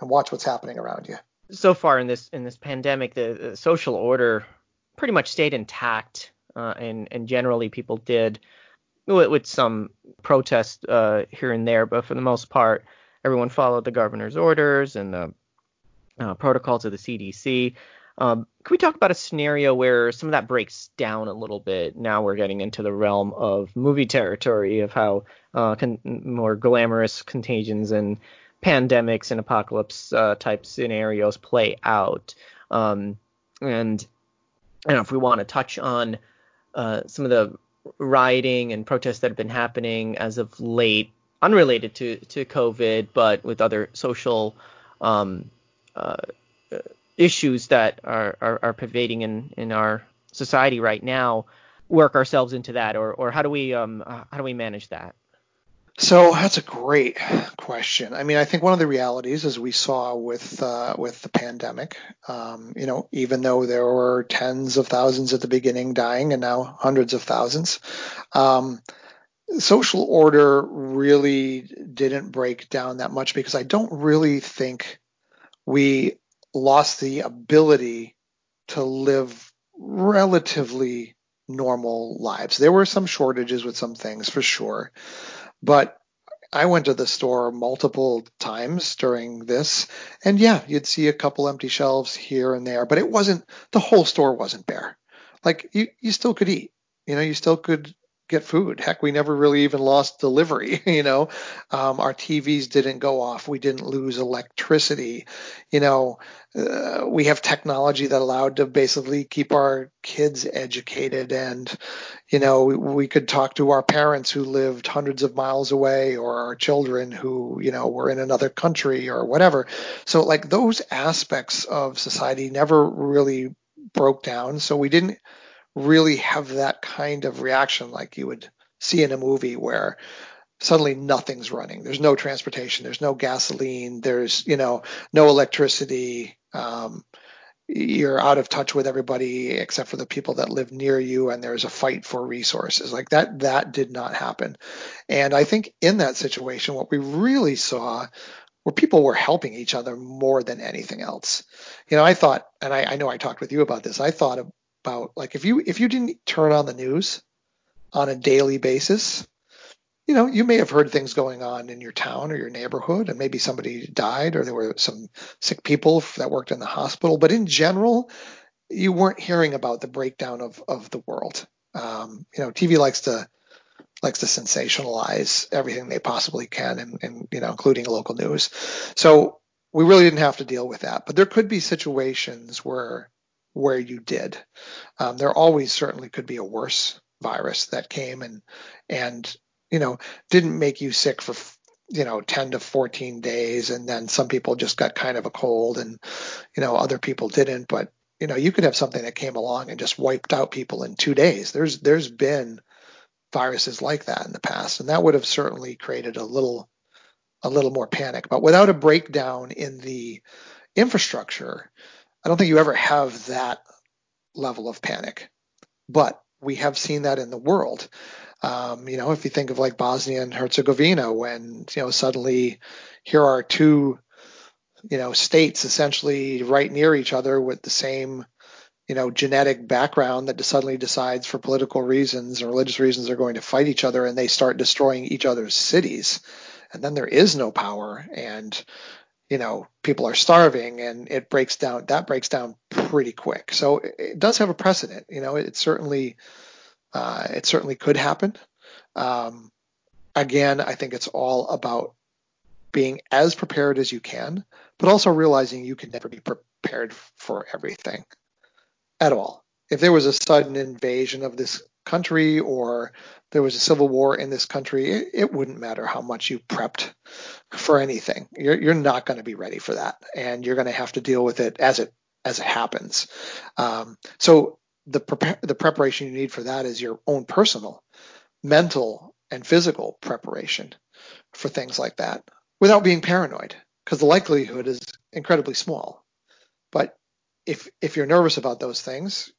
and watch what's happening around you. So far in this in this pandemic, the, the social order pretty much stayed intact, uh, and and generally people did with, with some protest uh, here and there, but for the most part, everyone followed the governor's orders and the uh, protocols of the CDC. Um, can we talk about a scenario where some of that breaks down a little bit? Now we're getting into the realm of movie territory of how uh, con- more glamorous contagions and pandemics and apocalypse uh, type scenarios play out. Um, and I don't know if we want to touch on uh, some of the rioting and protests that have been happening as of late, unrelated to to COVID, but with other social um, uh, issues that are, are, are pervading in in our society right now. Work ourselves into that, or or how do we um how do we manage that? So that's a great question. I mean, I think one of the realities, as we saw with uh, with the pandemic, um, you know, even though there were tens of thousands at the beginning dying, and now hundreds of thousands, um, social order really didn't break down that much because I don't really think we lost the ability to live relatively normal lives. There were some shortages with some things for sure. But I went to the store multiple times during this, and yeah, you'd see a couple empty shelves here and there, but it wasn't the whole store wasn't bare. Like you, you still could eat. You know, you still could get food. Heck, we never really even lost delivery. You know, um, our TVs didn't go off. We didn't lose electricity. You know, uh, we have technology that allowed to basically keep our kids educated, and you know, we, we could talk to our parents who lived hundreds of miles away, or our children who you know were in another country or whatever. So like those aspects of society never really broke down. So we didn't really have that kind of reaction like you would see in a movie where suddenly nothing's running. There's no transportation. There's no gasoline. There's, you know, no electricity. Um, you're out of touch with everybody except for the people that live near you and there's a fight for resources like that that did not happen and i think in that situation what we really saw were people were helping each other more than anything else you know i thought and i, I know i talked with you about this i thought about like if you if you didn't turn on the news on a daily basis, you know, you may have heard things going on in your town or your neighborhood, and maybe somebody died or there were some sick people that worked in the hospital. But in general, you weren't hearing about the breakdown of of the world. Um, you know, TV likes to likes to sensationalize everything they possibly can, and, and you know, including local news. So we really didn't have to deal with that. But there could be situations where where you did. Um, there always certainly could be a worse virus that came and and you know didn't make you sick for you know 10 to 14 days and then some people just got kind of a cold and you know other people didn't. But you know you could have something that came along and just wiped out people in 2 days. There's there's been viruses like that in the past and that would have certainly created a little a little more panic. But without a breakdown in the infrastructure I don't think you ever have that level of panic, but we have seen that in the world. Um, you know, if you think of like Bosnia and Herzegovina, when you know suddenly here are two, you know, states essentially right near each other with the same, you know, genetic background that suddenly decides for political reasons and religious reasons they're going to fight each other and they start destroying each other's cities, and then there is no power and you know people are starving and it breaks down that breaks down pretty quick. So it does have a precedent you know it certainly uh, it certainly could happen. Um, again i think it's all about being as prepared as you can but also realizing you can never be prepared for everything at all. If there was a sudden invasion of this country or there was a civil war in this country, it, it wouldn't matter how much you prepped for anything. You're, you're not going to be ready for that, and you're going to have to deal with it as it as it happens. Um, so the pre- the preparation you need for that is your own personal, mental, and physical preparation for things like that, without being paranoid, because the likelihood is incredibly small. But if if you're nervous about those things,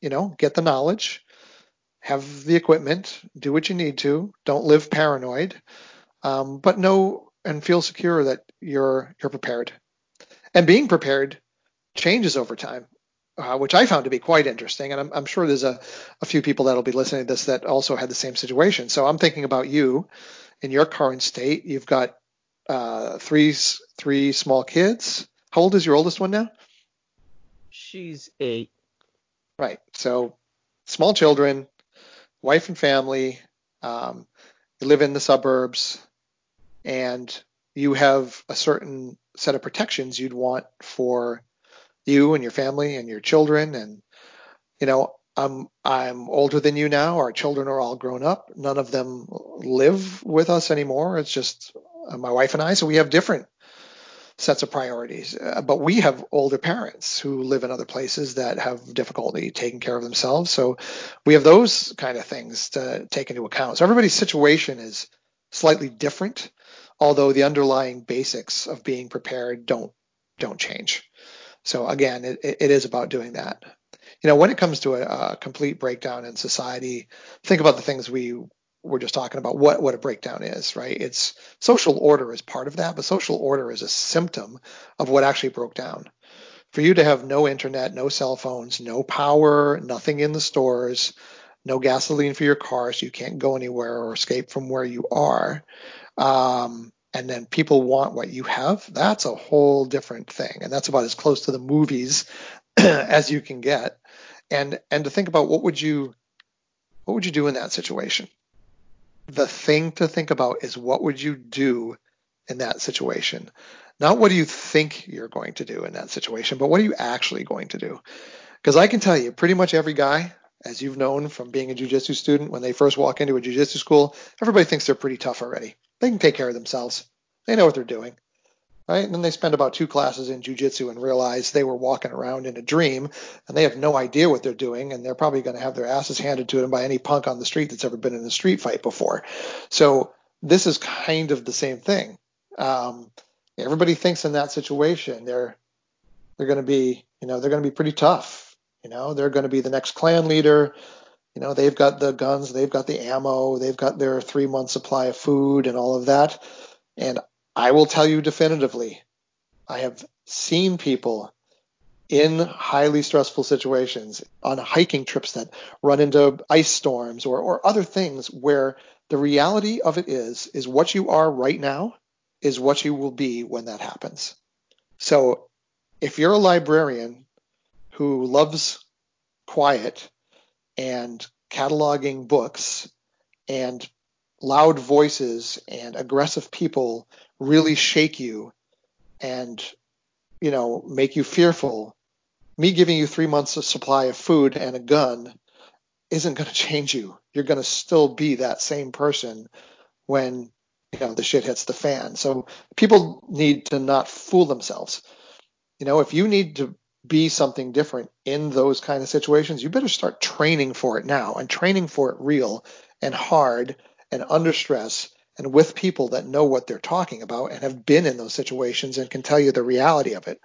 you know, get the knowledge, have the equipment, do what you need to, don't live paranoid, um, but know and feel secure that you're you're prepared. And being prepared changes over time, uh, which I found to be quite interesting. And I'm, I'm sure there's a, a few people that'll be listening to this that also had the same situation. So I'm thinking about you in your current state. You've got uh, three three small kids. How old is your oldest one now? She's eight. Right. So small children, wife and family, um, you live in the suburbs, and you have a certain set of protections you'd want for you and your family and your children. And you know, I'm I'm older than you now. Our children are all grown up. None of them live with us anymore. It's just my wife and I. So we have different sets of priorities. Uh, but we have older parents who live in other places that have difficulty taking care of themselves. So we have those kind of things to take into account. So everybody's situation is slightly different, although the underlying basics of being prepared don't don't change. So again, it, it is about doing that. You know, when it comes to a, a complete breakdown in society, think about the things we we're just talking about what what a breakdown is, right? It's social order is part of that, but social order is a symptom of what actually broke down. For you to have no internet, no cell phones, no power, nothing in the stores, no gasoline for your car, so you can't go anywhere or escape from where you are, um, and then people want what you have, that's a whole different thing, and that's about as close to the movies as you can get. And and to think about what would you what would you do in that situation? The thing to think about is what would you do in that situation? Not what do you think you're going to do in that situation, but what are you actually going to do? Because I can tell you, pretty much every guy, as you've known from being a jujitsu student, when they first walk into a jujitsu school, everybody thinks they're pretty tough already. They can take care of themselves. They know what they're doing right? And then they spend about two classes in jujitsu and realize they were walking around in a dream and they have no idea what they're doing and they're probably going to have their asses handed to them by any punk on the street that's ever been in a street fight before. So this is kind of the same thing. Um, everybody thinks in that situation they're they're going to be you know they're going to be pretty tough. You know they're going to be the next clan leader. You know they've got the guns, they've got the ammo, they've got their three month supply of food and all of that. And I will tell you definitively, I have seen people in highly stressful situations on hiking trips that run into ice storms or, or other things where the reality of it is is what you are right now is what you will be when that happens. So if you're a librarian who loves quiet and cataloging books and loud voices and aggressive people really shake you and you know make you fearful. Me giving you three months of supply of food and a gun isn't going to change you. You're going to still be that same person when you know the shit hits the fan. So people need to not fool themselves. You know if you need to be something different in those kind of situations you better start training for it now and training for it real and hard and under stress and with people that know what they're talking about and have been in those situations and can tell you the reality of it.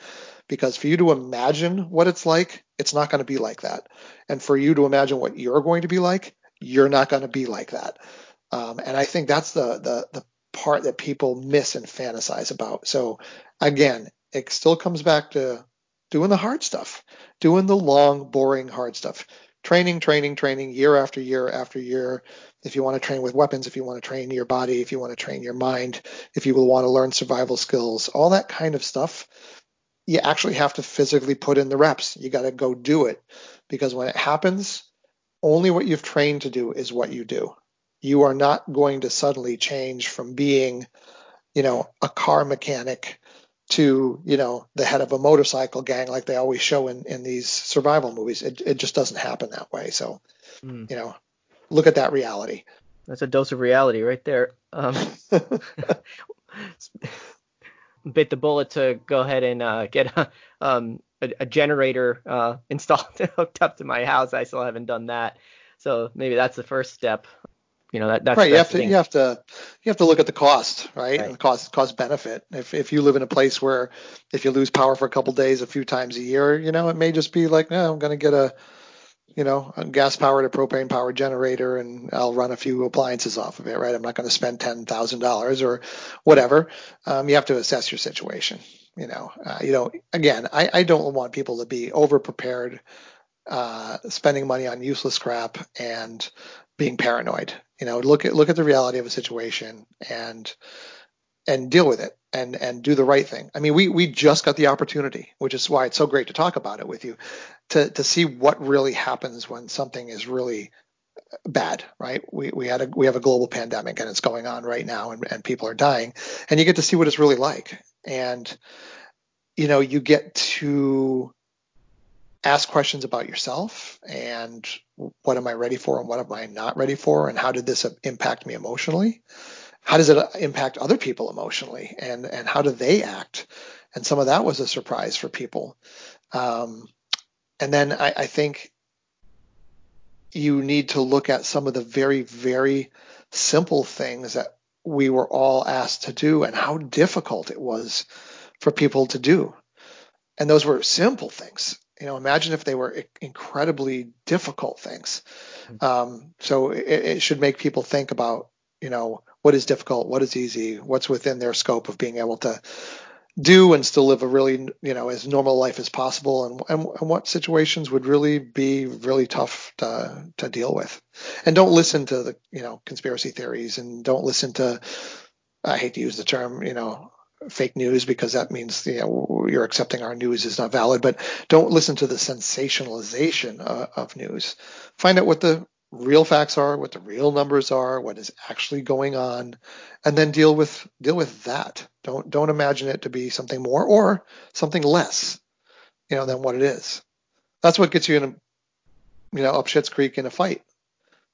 Because for you to imagine what it's like, it's not going to be like that. And for you to imagine what you're going to be like, you're not going to be like that. Um, and I think that's the, the the part that people miss and fantasize about. So again, it still comes back to doing the hard stuff, doing the long, boring, hard stuff training, training, training year after year after year. If you want to train with weapons, if you want to train your body, if you want to train your mind, if you will want to learn survival skills, all that kind of stuff, you actually have to physically put in the reps. You got to go do it because when it happens, only what you've trained to do is what you do. You are not going to suddenly change from being, you know, a car mechanic to you know the head of a motorcycle gang like they always show in, in these survival movies. It, it just doesn't happen that way. So mm. you know, look at that reality. That's a dose of reality right there. Um, bit the bullet to go ahead and uh, get a, um, a, a generator uh, installed and hooked up to my house. I still haven't done that. So maybe that's the first step you know that that's right. You have to you have to you have to look at the cost, right? right. the cost cost benefit. If if you live in a place where if you lose power for a couple days a few times a year, you know, it may just be like, no, I'm going to get a you know, a gas powered or propane powered generator and I'll run a few appliances off of it, right? I'm not going to spend $10,000 or whatever. Um, you have to assess your situation. You know, uh, you know, again, I, I don't want people to be over prepared, uh, spending money on useless crap and being paranoid. You know, look at look at the reality of a situation and and deal with it and and do the right thing. I mean, we we just got the opportunity, which is why it's so great to talk about it with you, to to see what really happens when something is really bad, right? We we had a we have a global pandemic and it's going on right now and, and people are dying. And you get to see what it's really like. And you know, you get to ask questions about yourself and what am I ready for and what am I not ready for and how did this impact me emotionally? How does it impact other people emotionally and and how do they act? And some of that was a surprise for people. Um, and then I, I think you need to look at some of the very very simple things that we were all asked to do and how difficult it was for people to do. And those were simple things you know, imagine if they were incredibly difficult things. Mm-hmm. Um, so it, it, should make people think about, you know, what is difficult, what is easy, what's within their scope of being able to do and still live a really, you know, as normal life as possible, and, and, and what situations would really be really tough to to deal with. And don't listen to the, you know, conspiracy theories, and don't listen to, I hate to use the term, you know, fake news because that means you know, you're accepting our news is not valid. But don't listen to the sensationalization uh, of news. Find out what the real facts are, what the real numbers are, what is actually going on, and then deal with deal with that. Don't don't imagine it to be something more or something less, you know, than what it is. That's what gets you in a you know up shit's creek in a fight.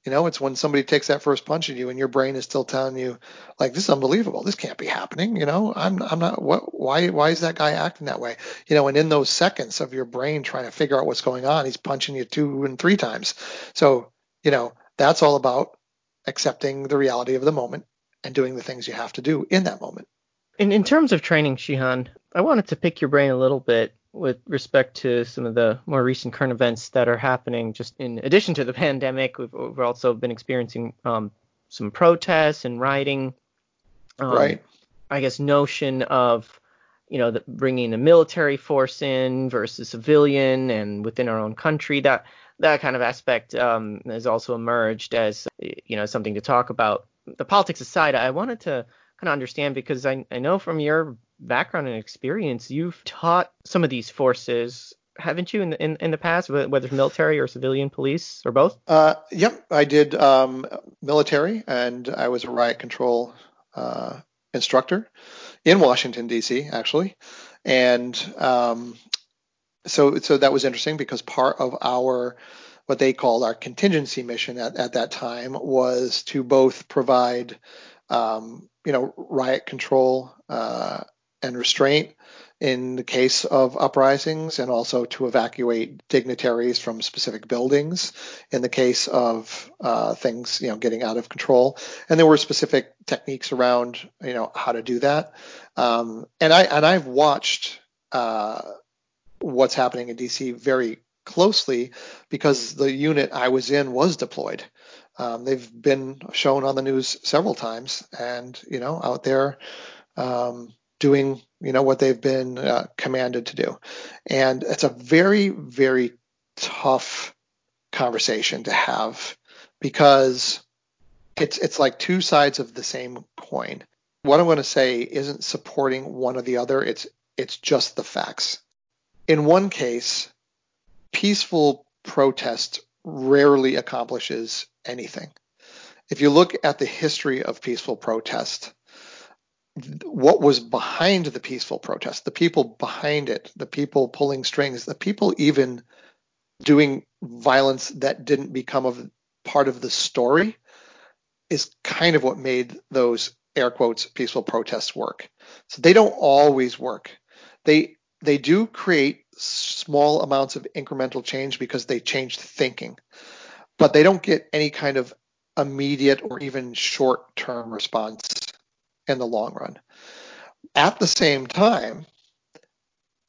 You know, it's when somebody takes that first punch at you and your brain is still telling you, like, this is unbelievable. This can't be happening. You know, I'm, I'm not, what, why, why is that guy acting that way? You know, and in those seconds of your brain trying to figure out what's going on, he's punching you two and three times. So, you know, that's all about accepting the reality of the moment and doing the things you have to do in that moment. In, in terms of training, Shihan, I wanted to pick your brain a little bit with respect to some of the more recent current events that are happening. Just in addition to the pandemic, we've, we've also been experiencing um, some protests and rioting. Um, right. I guess notion of you know the, bringing the military force in versus civilian and within our own country that that kind of aspect um, has also emerged as you know something to talk about. The politics aside, I wanted to kind of understand because I, I know from your background and experience, you've taught some of these forces, haven't you, in the, in, in the past, whether military or civilian police or both? Uh, yep, I did um, military, and I was a riot control uh, instructor in Washington D.C. actually, and um, so so that was interesting because part of our what they called our contingency mission at, at that time was to both provide um, you know riot control uh, and restraint in the case of uprisings and also to evacuate dignitaries from specific buildings. In the case of uh, things you know getting out of control. And there were specific techniques around you know how to do that. Um, and I and I've watched uh, what's happening in DC very closely because the unit I was in was deployed. Um, they've been shown on the news several times and you know out there um, doing you know what they've been uh, commanded to do. And it's a very very tough conversation to have because it's it's like two sides of the same coin. What i'm going to say isn't supporting one or the other. It's it's just the facts. In one case peaceful protest rarely accomplishes anything. If you look at the history of peaceful protest what was behind the peaceful protest, the people behind it, the people pulling strings, the people even doing violence that didn't become of part of the story is kind of what made those air quotes peaceful protests work. So they don't always work. They they do create small amounts of incremental change because they change thinking, but they don't get any kind of immediate or even short term response in the long run. At the same time,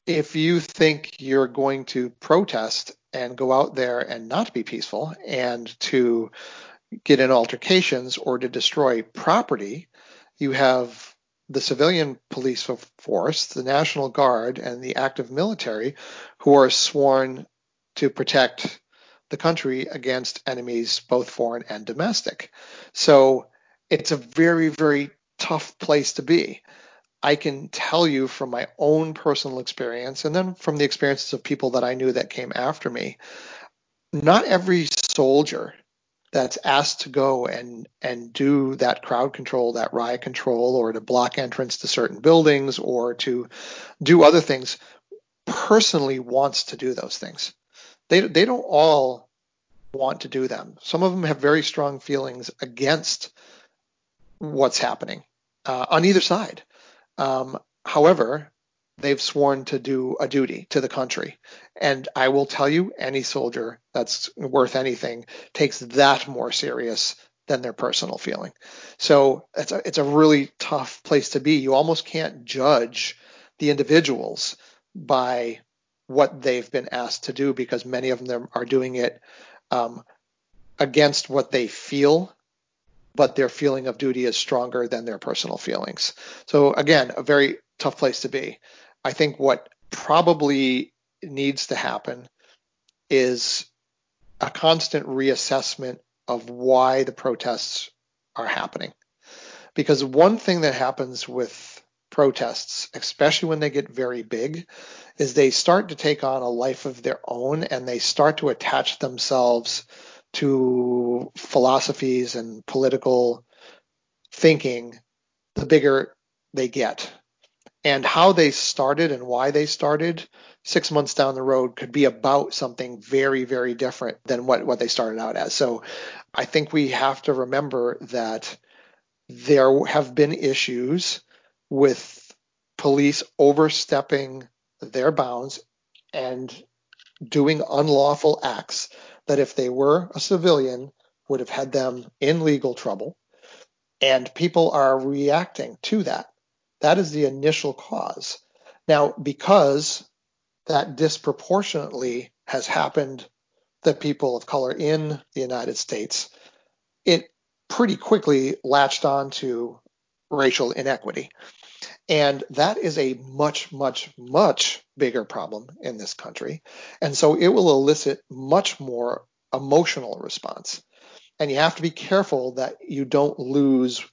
if you think you're going to protest and go out there and not be peaceful and to get in altercations or to destroy property, you have the civilian police force, the National Guard, and the active military who are sworn to protect the country against enemies, both foreign and domestic. So it's a very, very tough place to be. I can tell you from my own personal experience and then from the experiences of people that I knew that came after me, not every soldier that's asked to go and and do that crowd control, that riot control, or to block entrance to certain buildings, or to do other things, personally wants to do those things. They they don't all want to do them. Some of them have very strong feelings against what's happening uh, on either side. Um, however, they've sworn to do a duty to the country. And I will tell you, any soldier that's worth anything takes that more serious than their personal feeling. So it's a, it's a really tough place to be. You almost can't judge the individuals by what they've been asked to do because many of them are doing it um, against what they feel but their feeling of duty is stronger than their personal feelings. So again, a very tough place to be. I think what probably needs to happen is a constant reassessment of why the protests are happening. Because one thing that happens with protests, especially when they get very big, is they start to take on a life of their own and they start to attach themselves to philosophies and political thinking, the bigger they get. And how they started and why they started six months down the road could be about something very, very different than what, what they started out as. So I think we have to remember that there have been issues with police overstepping their bounds and doing unlawful acts that if they were a civilian would have had them in legal trouble. And people are reacting to that. That is the initial cause. Now because that disproportionately has happened to people of color in the United States it pretty quickly latched on to racial inequity and that is a much, much, much bigger problem in this country. And so it will elicit much more emotional response. And you have to be careful that you don't lose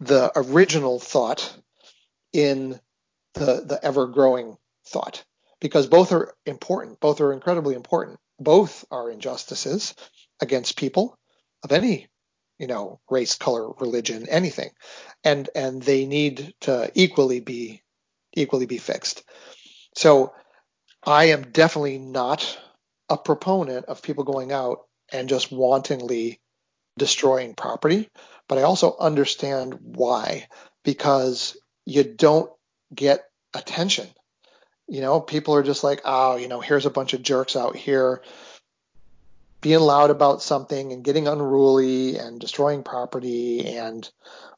the original thought in the, the ever growing thought because both are important. Both are incredibly important. Both are injustices against people of any you know, race, color, religion, anything, and and they need to equally be equally be fixed. So I am definitely not a proponent of people going out and just wantonly destroying property, but I also understand why because you don't get attention. You know, people are just like, oh, you know, here's a bunch of jerks out here being loud about something and getting unruly and destroying property and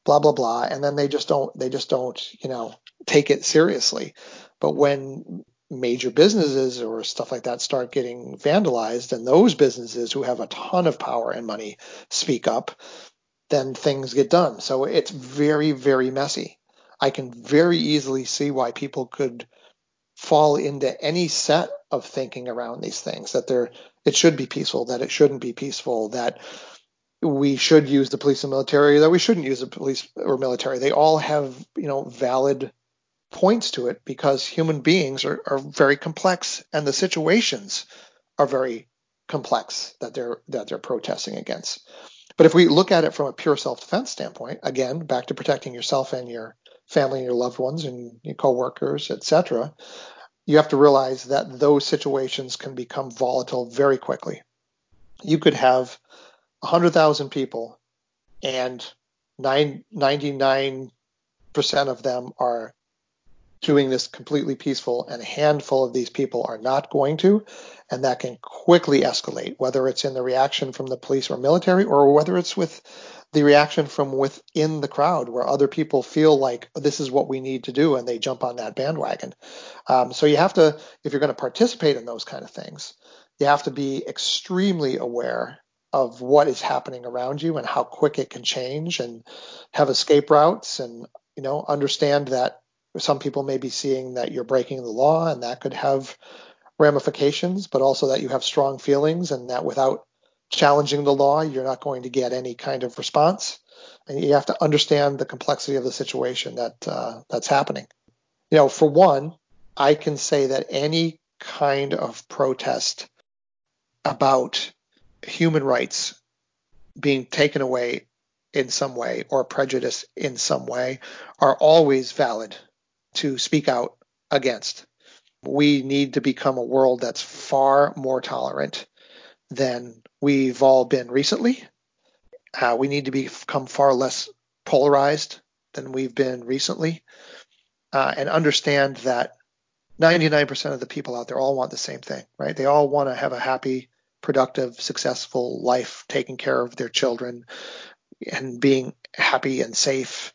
blah blah blah. And then they just don't they just don't you know take it seriously. But when major businesses or stuff like that start getting vandalized and those businesses who have a ton of power and money speak up then things get done. So it's very very messy. I can very easily see why people could fall into any set of thinking around these things that they're it should be peaceful, that it shouldn't be peaceful, that we should use the police and military, that we shouldn't use the police or military. They all have, you know, valid points to it because human beings are, are very complex and the situations are very complex that they're that they're protesting against. But if we look at it from a pure self-defense standpoint, again, back to protecting yourself and your family and your loved ones and your coworkers, etc., you have to realize that those situations can become volatile very quickly. You could have 100,000 people and 99% of them are doing this completely peaceful and a handful of these people are not going to and that can quickly escalate whether it's in the reaction from the police or military or whether it's with the reaction from within the crowd where other people feel like this is what we need to do and they jump on that bandwagon. Um, so you have to, if you're going to participate in those kind of things, you have to be extremely aware of what is happening around you and how quick it can change and have escape routes and, you know, understand that some people may be seeing that you're breaking the law and that could have ramifications, but also that you have strong feelings and that without challenging the law, you're not going to get any kind of response. And you have to understand the complexity of the situation that uh, that's happening. You know, for one, I can say that any kind of protest about human rights being taken away in some way or prejudice in some way are always valid to speak out against. We need to become a world that's far more tolerant than we've all been recently. Uh, we need to become far less polarized than we've been recently uh, and understand that 99% of the people out there all want the same thing, right? They all want to have a happy, productive, successful life, taking care of their children and being happy and safe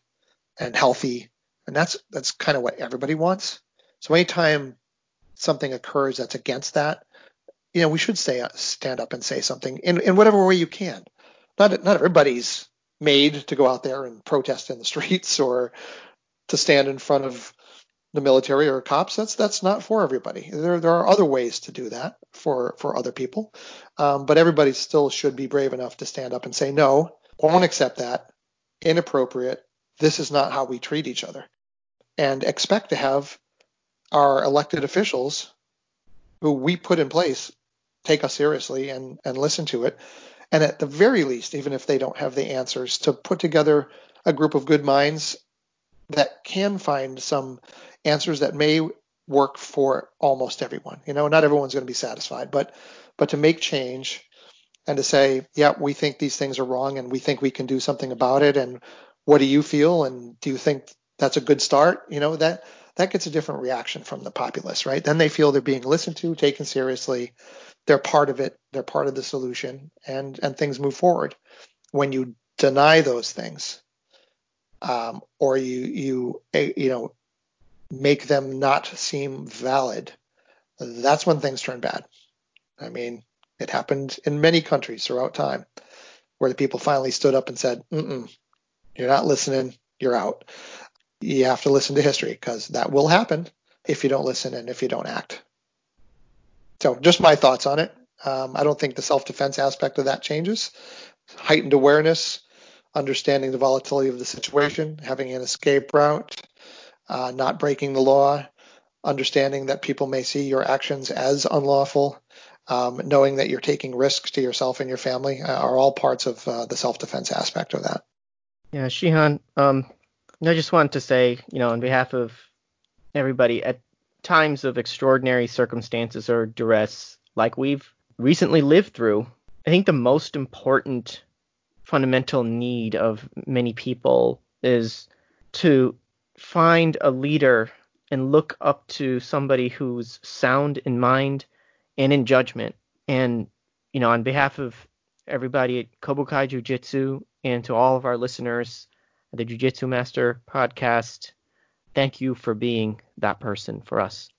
and healthy. And that's that's kind of what everybody wants. So anytime something occurs that's against that, you know, we should say stand up and say something in, in whatever way you can. Not not everybody's made to go out there and protest in the streets or to stand in front of the military or cops. That's that's not for everybody. There there are other ways to do that for for other people, um, but everybody still should be brave enough to stand up and say no, won't accept that, inappropriate. This is not how we treat each other, and expect to have our elected officials who we put in place take us seriously and, and listen to it And at the very least, even if they don't have the answers, to put together a group of good minds that can find some answers that may work for almost everyone. You know, not everyone's going to be satisfied, but but to make change and to say, yeah, we think these things are wrong and we think we can do something about it and what do you feel and do you think that's a good start? You know, that that gets a different reaction from the populace, right? Then they feel they're being listened to, taken seriously, they're part of it, they're part of the solution and and things move forward. When you deny those things, um, or you you eh, you know make them not seem valid, that's when things turn bad. I mean, it happened in many countries throughout time where the people finally stood up and said, Mm-mm, "You're not listening. You're out." You have to listen to history because that will happen if you don't listen and if you don't act. So, just my thoughts on it. Um, I don't think the self-defense aspect of that changes. Heightened awareness, understanding the volatility of the situation, having an escape route, uh, not breaking the law, understanding that people may see your actions as unlawful, um, knowing that you're taking risks to yourself and your family uh, are all parts of uh, the self-defense aspect of that. Yeah, Shihan, um, I just wanted to say, you know, on behalf of everybody, at times of extraordinary circumstances or duress, like we've recently lived through, I think the most important fundamental need of many people is to find a leader and look up to somebody who's sound in mind and in judgment. And, you know, on behalf of everybody at Kobukai Jiu Jitsu and to all of our listeners the Jiu Jitsu Master podcast, thank you for being that person for us.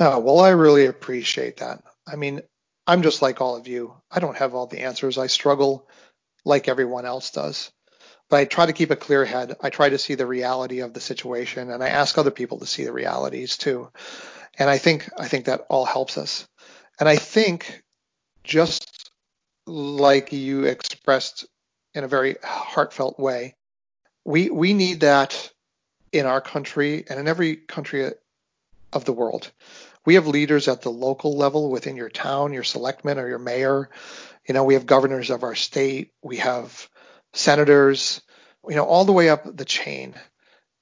Oh, well, I really appreciate that. I mean, I'm just like all of you. I don't have all the answers. I struggle like everyone else does. But I try to keep a clear head. I try to see the reality of the situation and I ask other people to see the realities too. And I think I think that all helps us. And I think just like you expressed in a very heartfelt way, we we need that in our country and in every country of the world. We have leaders at the local level within your town, your selectman or your mayor, you know, we have governors of our state, we have senators, you know, all the way up the chain.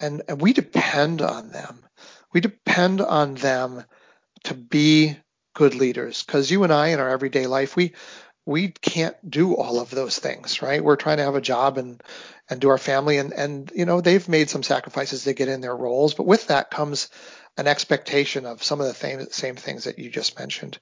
And, and we depend on them. We depend on them to be good leaders because you and I in our everyday life, we we can't do all of those things, right? We're trying to have a job and and do our family and and you know they've made some sacrifices to get in their roles, but with that comes an expectation of some of the th- same things that you just mentioned.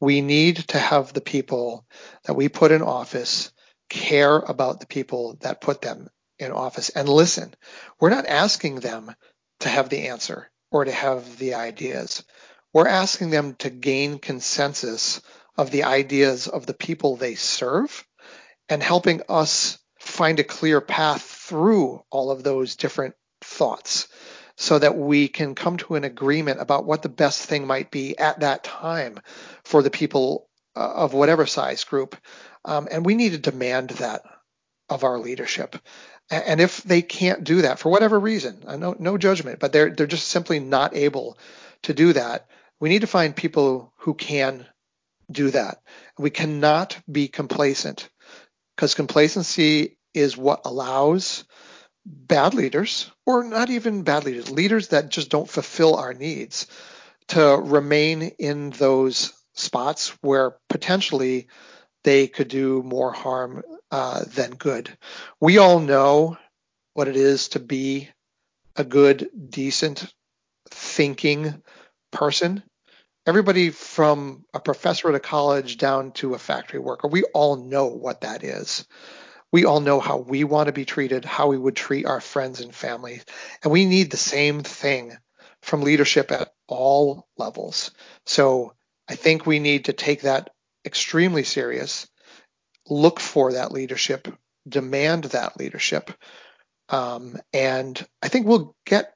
We need to have the people that we put in office care about the people that put them in office and listen. We're not asking them to have the answer or to have the ideas. We're asking them to gain consensus of the ideas of the people they serve and helping us find a clear path through all of those different thoughts so that we can come to an agreement about what the best thing might be at that time for the people uh, of whatever size group. Um, and we need to demand that of our leadership. And if they can't do that for whatever reason, no, no judgment, but they're they're just simply not able to do that. We need to find people who can do that. We cannot be complacent because complacency is what allows bad leaders, or not even bad leaders, leaders that just don't fulfill our needs, to remain in those spots where potentially they could do more harm uh, than good. We all know what it is to be a good, decent, thinking person. Everybody from a professor at a college down to a factory worker, we all know what that is we all know how we want to be treated, how we would treat our friends and family. And we need the same thing from leadership at all levels. So I think we need to take that extremely serious, look for that leadership, demand that leadership. Um, and I think we'll get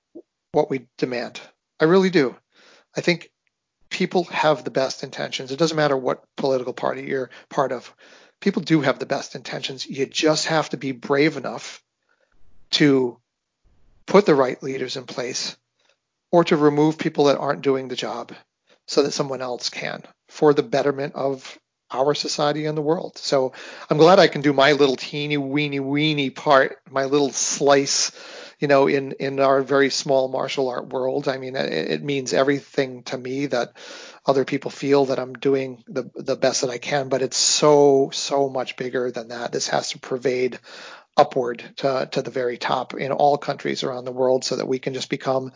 what we demand. I really do. I think people have the best intentions. It doesn't matter what political party you're part of people do have the best intentions. You just have to be brave enough to put the right leaders in place or to remove people that aren't doing the job so that someone else can for the betterment of our society and the world. So I'm glad I can do my little teeny weeny weeny part, my little slice, you know, in in our very small martial art world. I mean, it, it means everything to me that other people feel that I'm doing the the best that I can, but it's so so much bigger than that. This has to pervade upward to to the very top in all countries around the world so that we can just become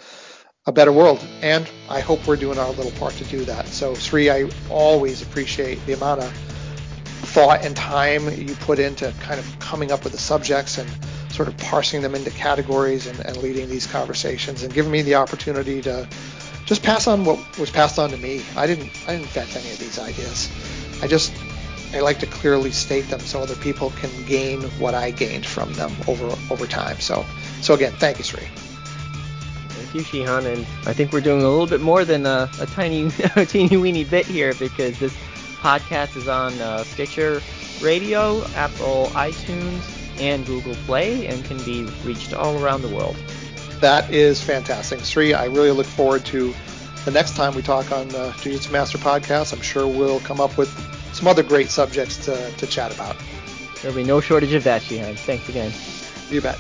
a better world. And I hope we're doing our little part to do that. So, Sri, I always appreciate the amount of thought and time you put into kind of coming up with the subjects and sort of parsing them into categories and, and leading these conversations and giving me the opportunity to just pass on what was passed on to me. I didn't I didn't invent any of these ideas. I just I like to clearly state them so other people can gain what I gained from them over over time. So so again, thank you, Sri. Thank you, Shihan, and I think we're doing a little bit more than a, a tiny, teeny weeny bit here because this podcast is on uh, Stitcher Radio, Apple iTunes, and Google Play, and can be reached all around the world. That is fantastic, Sri. I really look forward to the next time we talk on the Jiu Jitsu Master podcast. I'm sure we'll come up with some other great subjects to, to chat about. There'll be no shortage of that, Shihan. Thanks again. You bet.